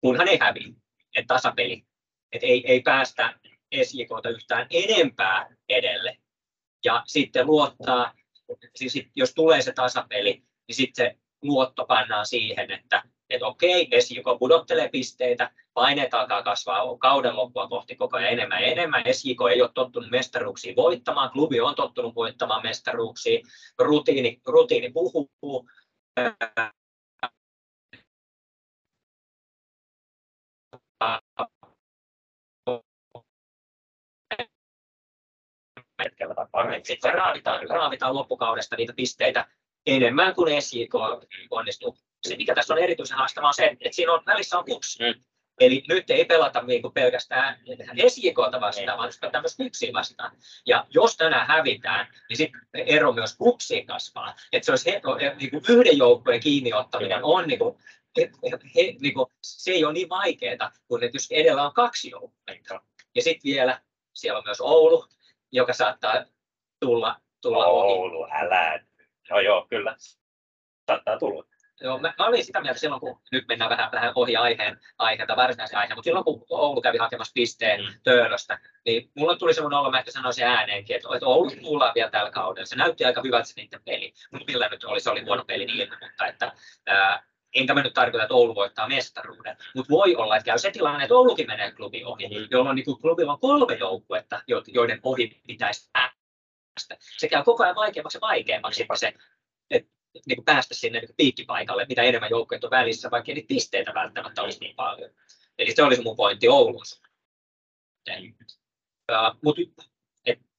Speaker 4: kunhan ei häviä, että tasapeli, että ei, ei päästä SJKta yhtään enempää edelle. Ja sitten luottaa, siis jos tulee se tasapeli, niin sitten se luotto pannaan siihen, että, että okei, SJK pudottelee pisteitä, paineet alkaa kasvaa kauden loppua kohti koko ajan enemmän ja enemmän. SJK ei ole tottunut mestaruuksiin voittamaan, klubi on tottunut voittamaan mestaruuksia, rutiini, rutiini puhuu, hetkellä tapaa. Sitten raavitaan, raavitaan loppukaudesta niitä pisteitä enemmän kuin SJK onnistuu. Se, mikä tässä on erityisen haastavaa, on se, että siinä on, välissä on kups. Mm. Eli nyt ei pelata niin kuin pelkästään SJKta vastaan, vaan pelataan myös kupsiin vastaan. Ja jos tänään hävitään, niin sitten ero myös kupsiin kasvaa. Että se olisi he, niin kuin yhden joukkueen kiinni ottaminen on niin kuin, he, he, niin kuin, se ei ole niin vaikeaa, kuin että jos edellä on kaksi joukkuetta. Ja sitten vielä siellä on myös Oulu, joka saattaa tulla, tulla
Speaker 3: Oulu, ohi. älä. No joo, kyllä. Saattaa tulla.
Speaker 4: Joo, mä, mä olin sitä mieltä silloin, kun nyt mennään vähän, vähän ohi aiheen, aiheelta, varsinaisen aiheen, mutta silloin kun Oulu kävi hakemassa pisteen mm. Töölöstä, niin mulla tuli semmoinen olo, mä ehkä sanoisin ääneenkin, että, että Oulu tullaan vielä tällä kaudella. Se näytti aika hyvältä se niiden peli. Millä nyt oli, se oli huono peli niin, mutta että, ää, enkä mä nyt tarkoita, että Oulu voittaa mestaruuden, mutta voi olla, että käy se tilanne, että Oulukin menee klubi ohi, mm. jolloin niin klubilla on kolme joukkuetta, joiden ohi pitäisi päästä. Se käy koko ajan vaikeammaksi ja vaikeammaksi se, että niin kuin päästä sinne niin piikkipaikalle, mitä enemmän joukkueet on välissä, vaikka niitä pisteitä välttämättä olisi niin paljon. Eli se olisi mun pointti Oulun uh, Mutta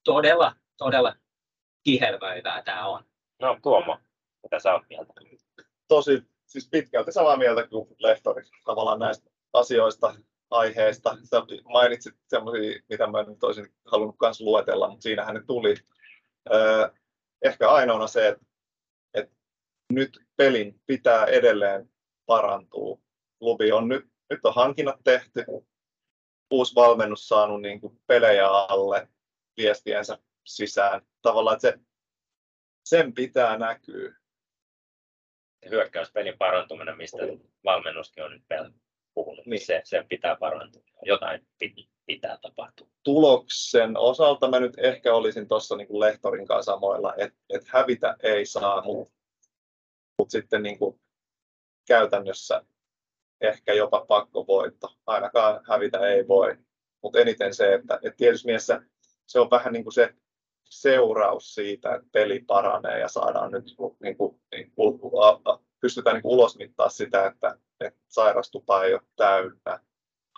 Speaker 4: todella, todella kihelmöivää tämä on.
Speaker 3: No Tuomo, mitä sä oot mieltä?
Speaker 2: Tosi siis pitkälti samaa mieltä kuin lehtori tavallaan näistä asioista, aiheista. Sä mainitsit semmoisia, mitä mä nyt olisin halunnut myös luetella, mutta siinähän ne tuli. ehkä ainoana se, että, että nyt pelin pitää edelleen parantua. Klubi on nyt, nyt on hankinnat tehty, uusi valmennus saanut niin kuin pelejä alle viestiensä sisään. Tavallaan, että se, sen pitää näkyä
Speaker 3: hyökkäyspelin parantuminen, mistä valmennuskin on nyt puhunut, niin se, se pitää parantua. Jotain pitää tapahtua.
Speaker 2: Tuloksen osalta mä nyt ehkä olisin tuossa niin Lehtorin kanssa samoilla, että et hävitä ei saa, mutta mut sitten niin kuin käytännössä ehkä jopa pakkovoitto. Ainakaan hävitä ei voi. Mutta eniten se, että, että tietysti mielessä se on vähän niin kuin se seuraus siitä, että peli paranee ja saadaan nyt niin kuin, niin kuin, pystytään niin ulosmittaa sitä, että, että sairastupa ei ole täynnä,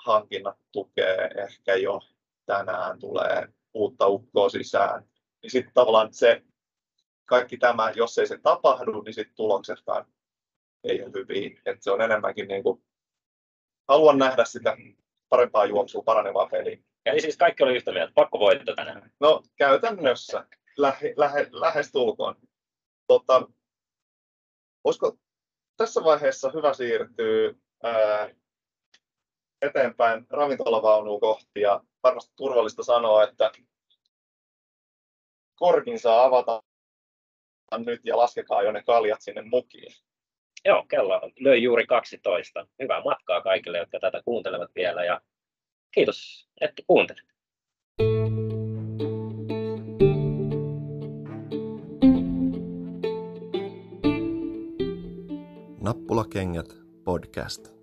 Speaker 2: hankinnat tukee ehkä jo tänään tulee uutta ukkoa sisään. Niin sitten tavallaan se kaikki tämä, jos ei se tapahdu, niin sitten tuloksetkaan ei ole hyviä. Et se on enemmänkin niin kuin, haluan nähdä sitä parempaa juoksua, paranevaa peliä.
Speaker 3: Eli siis kaikki oli yhtä mieltä, pakko voittaa tänään.
Speaker 2: No käytännössä lähe, lähe, lähestulkoon. Tota, olisiko tässä vaiheessa hyvä siirtyä ää, eteenpäin ravintolavaunuun kohti ja varmasti turvallista sanoa, että korkin saa avata nyt ja laskekaa jo ne kaljat sinne mukiin.
Speaker 3: Joo, kello löi juuri 12. Hyvää matkaa kaikille, jotka tätä kuuntelevat vielä ja Kiitos, että kuuntelit.
Speaker 2: Nappulakengät podcast.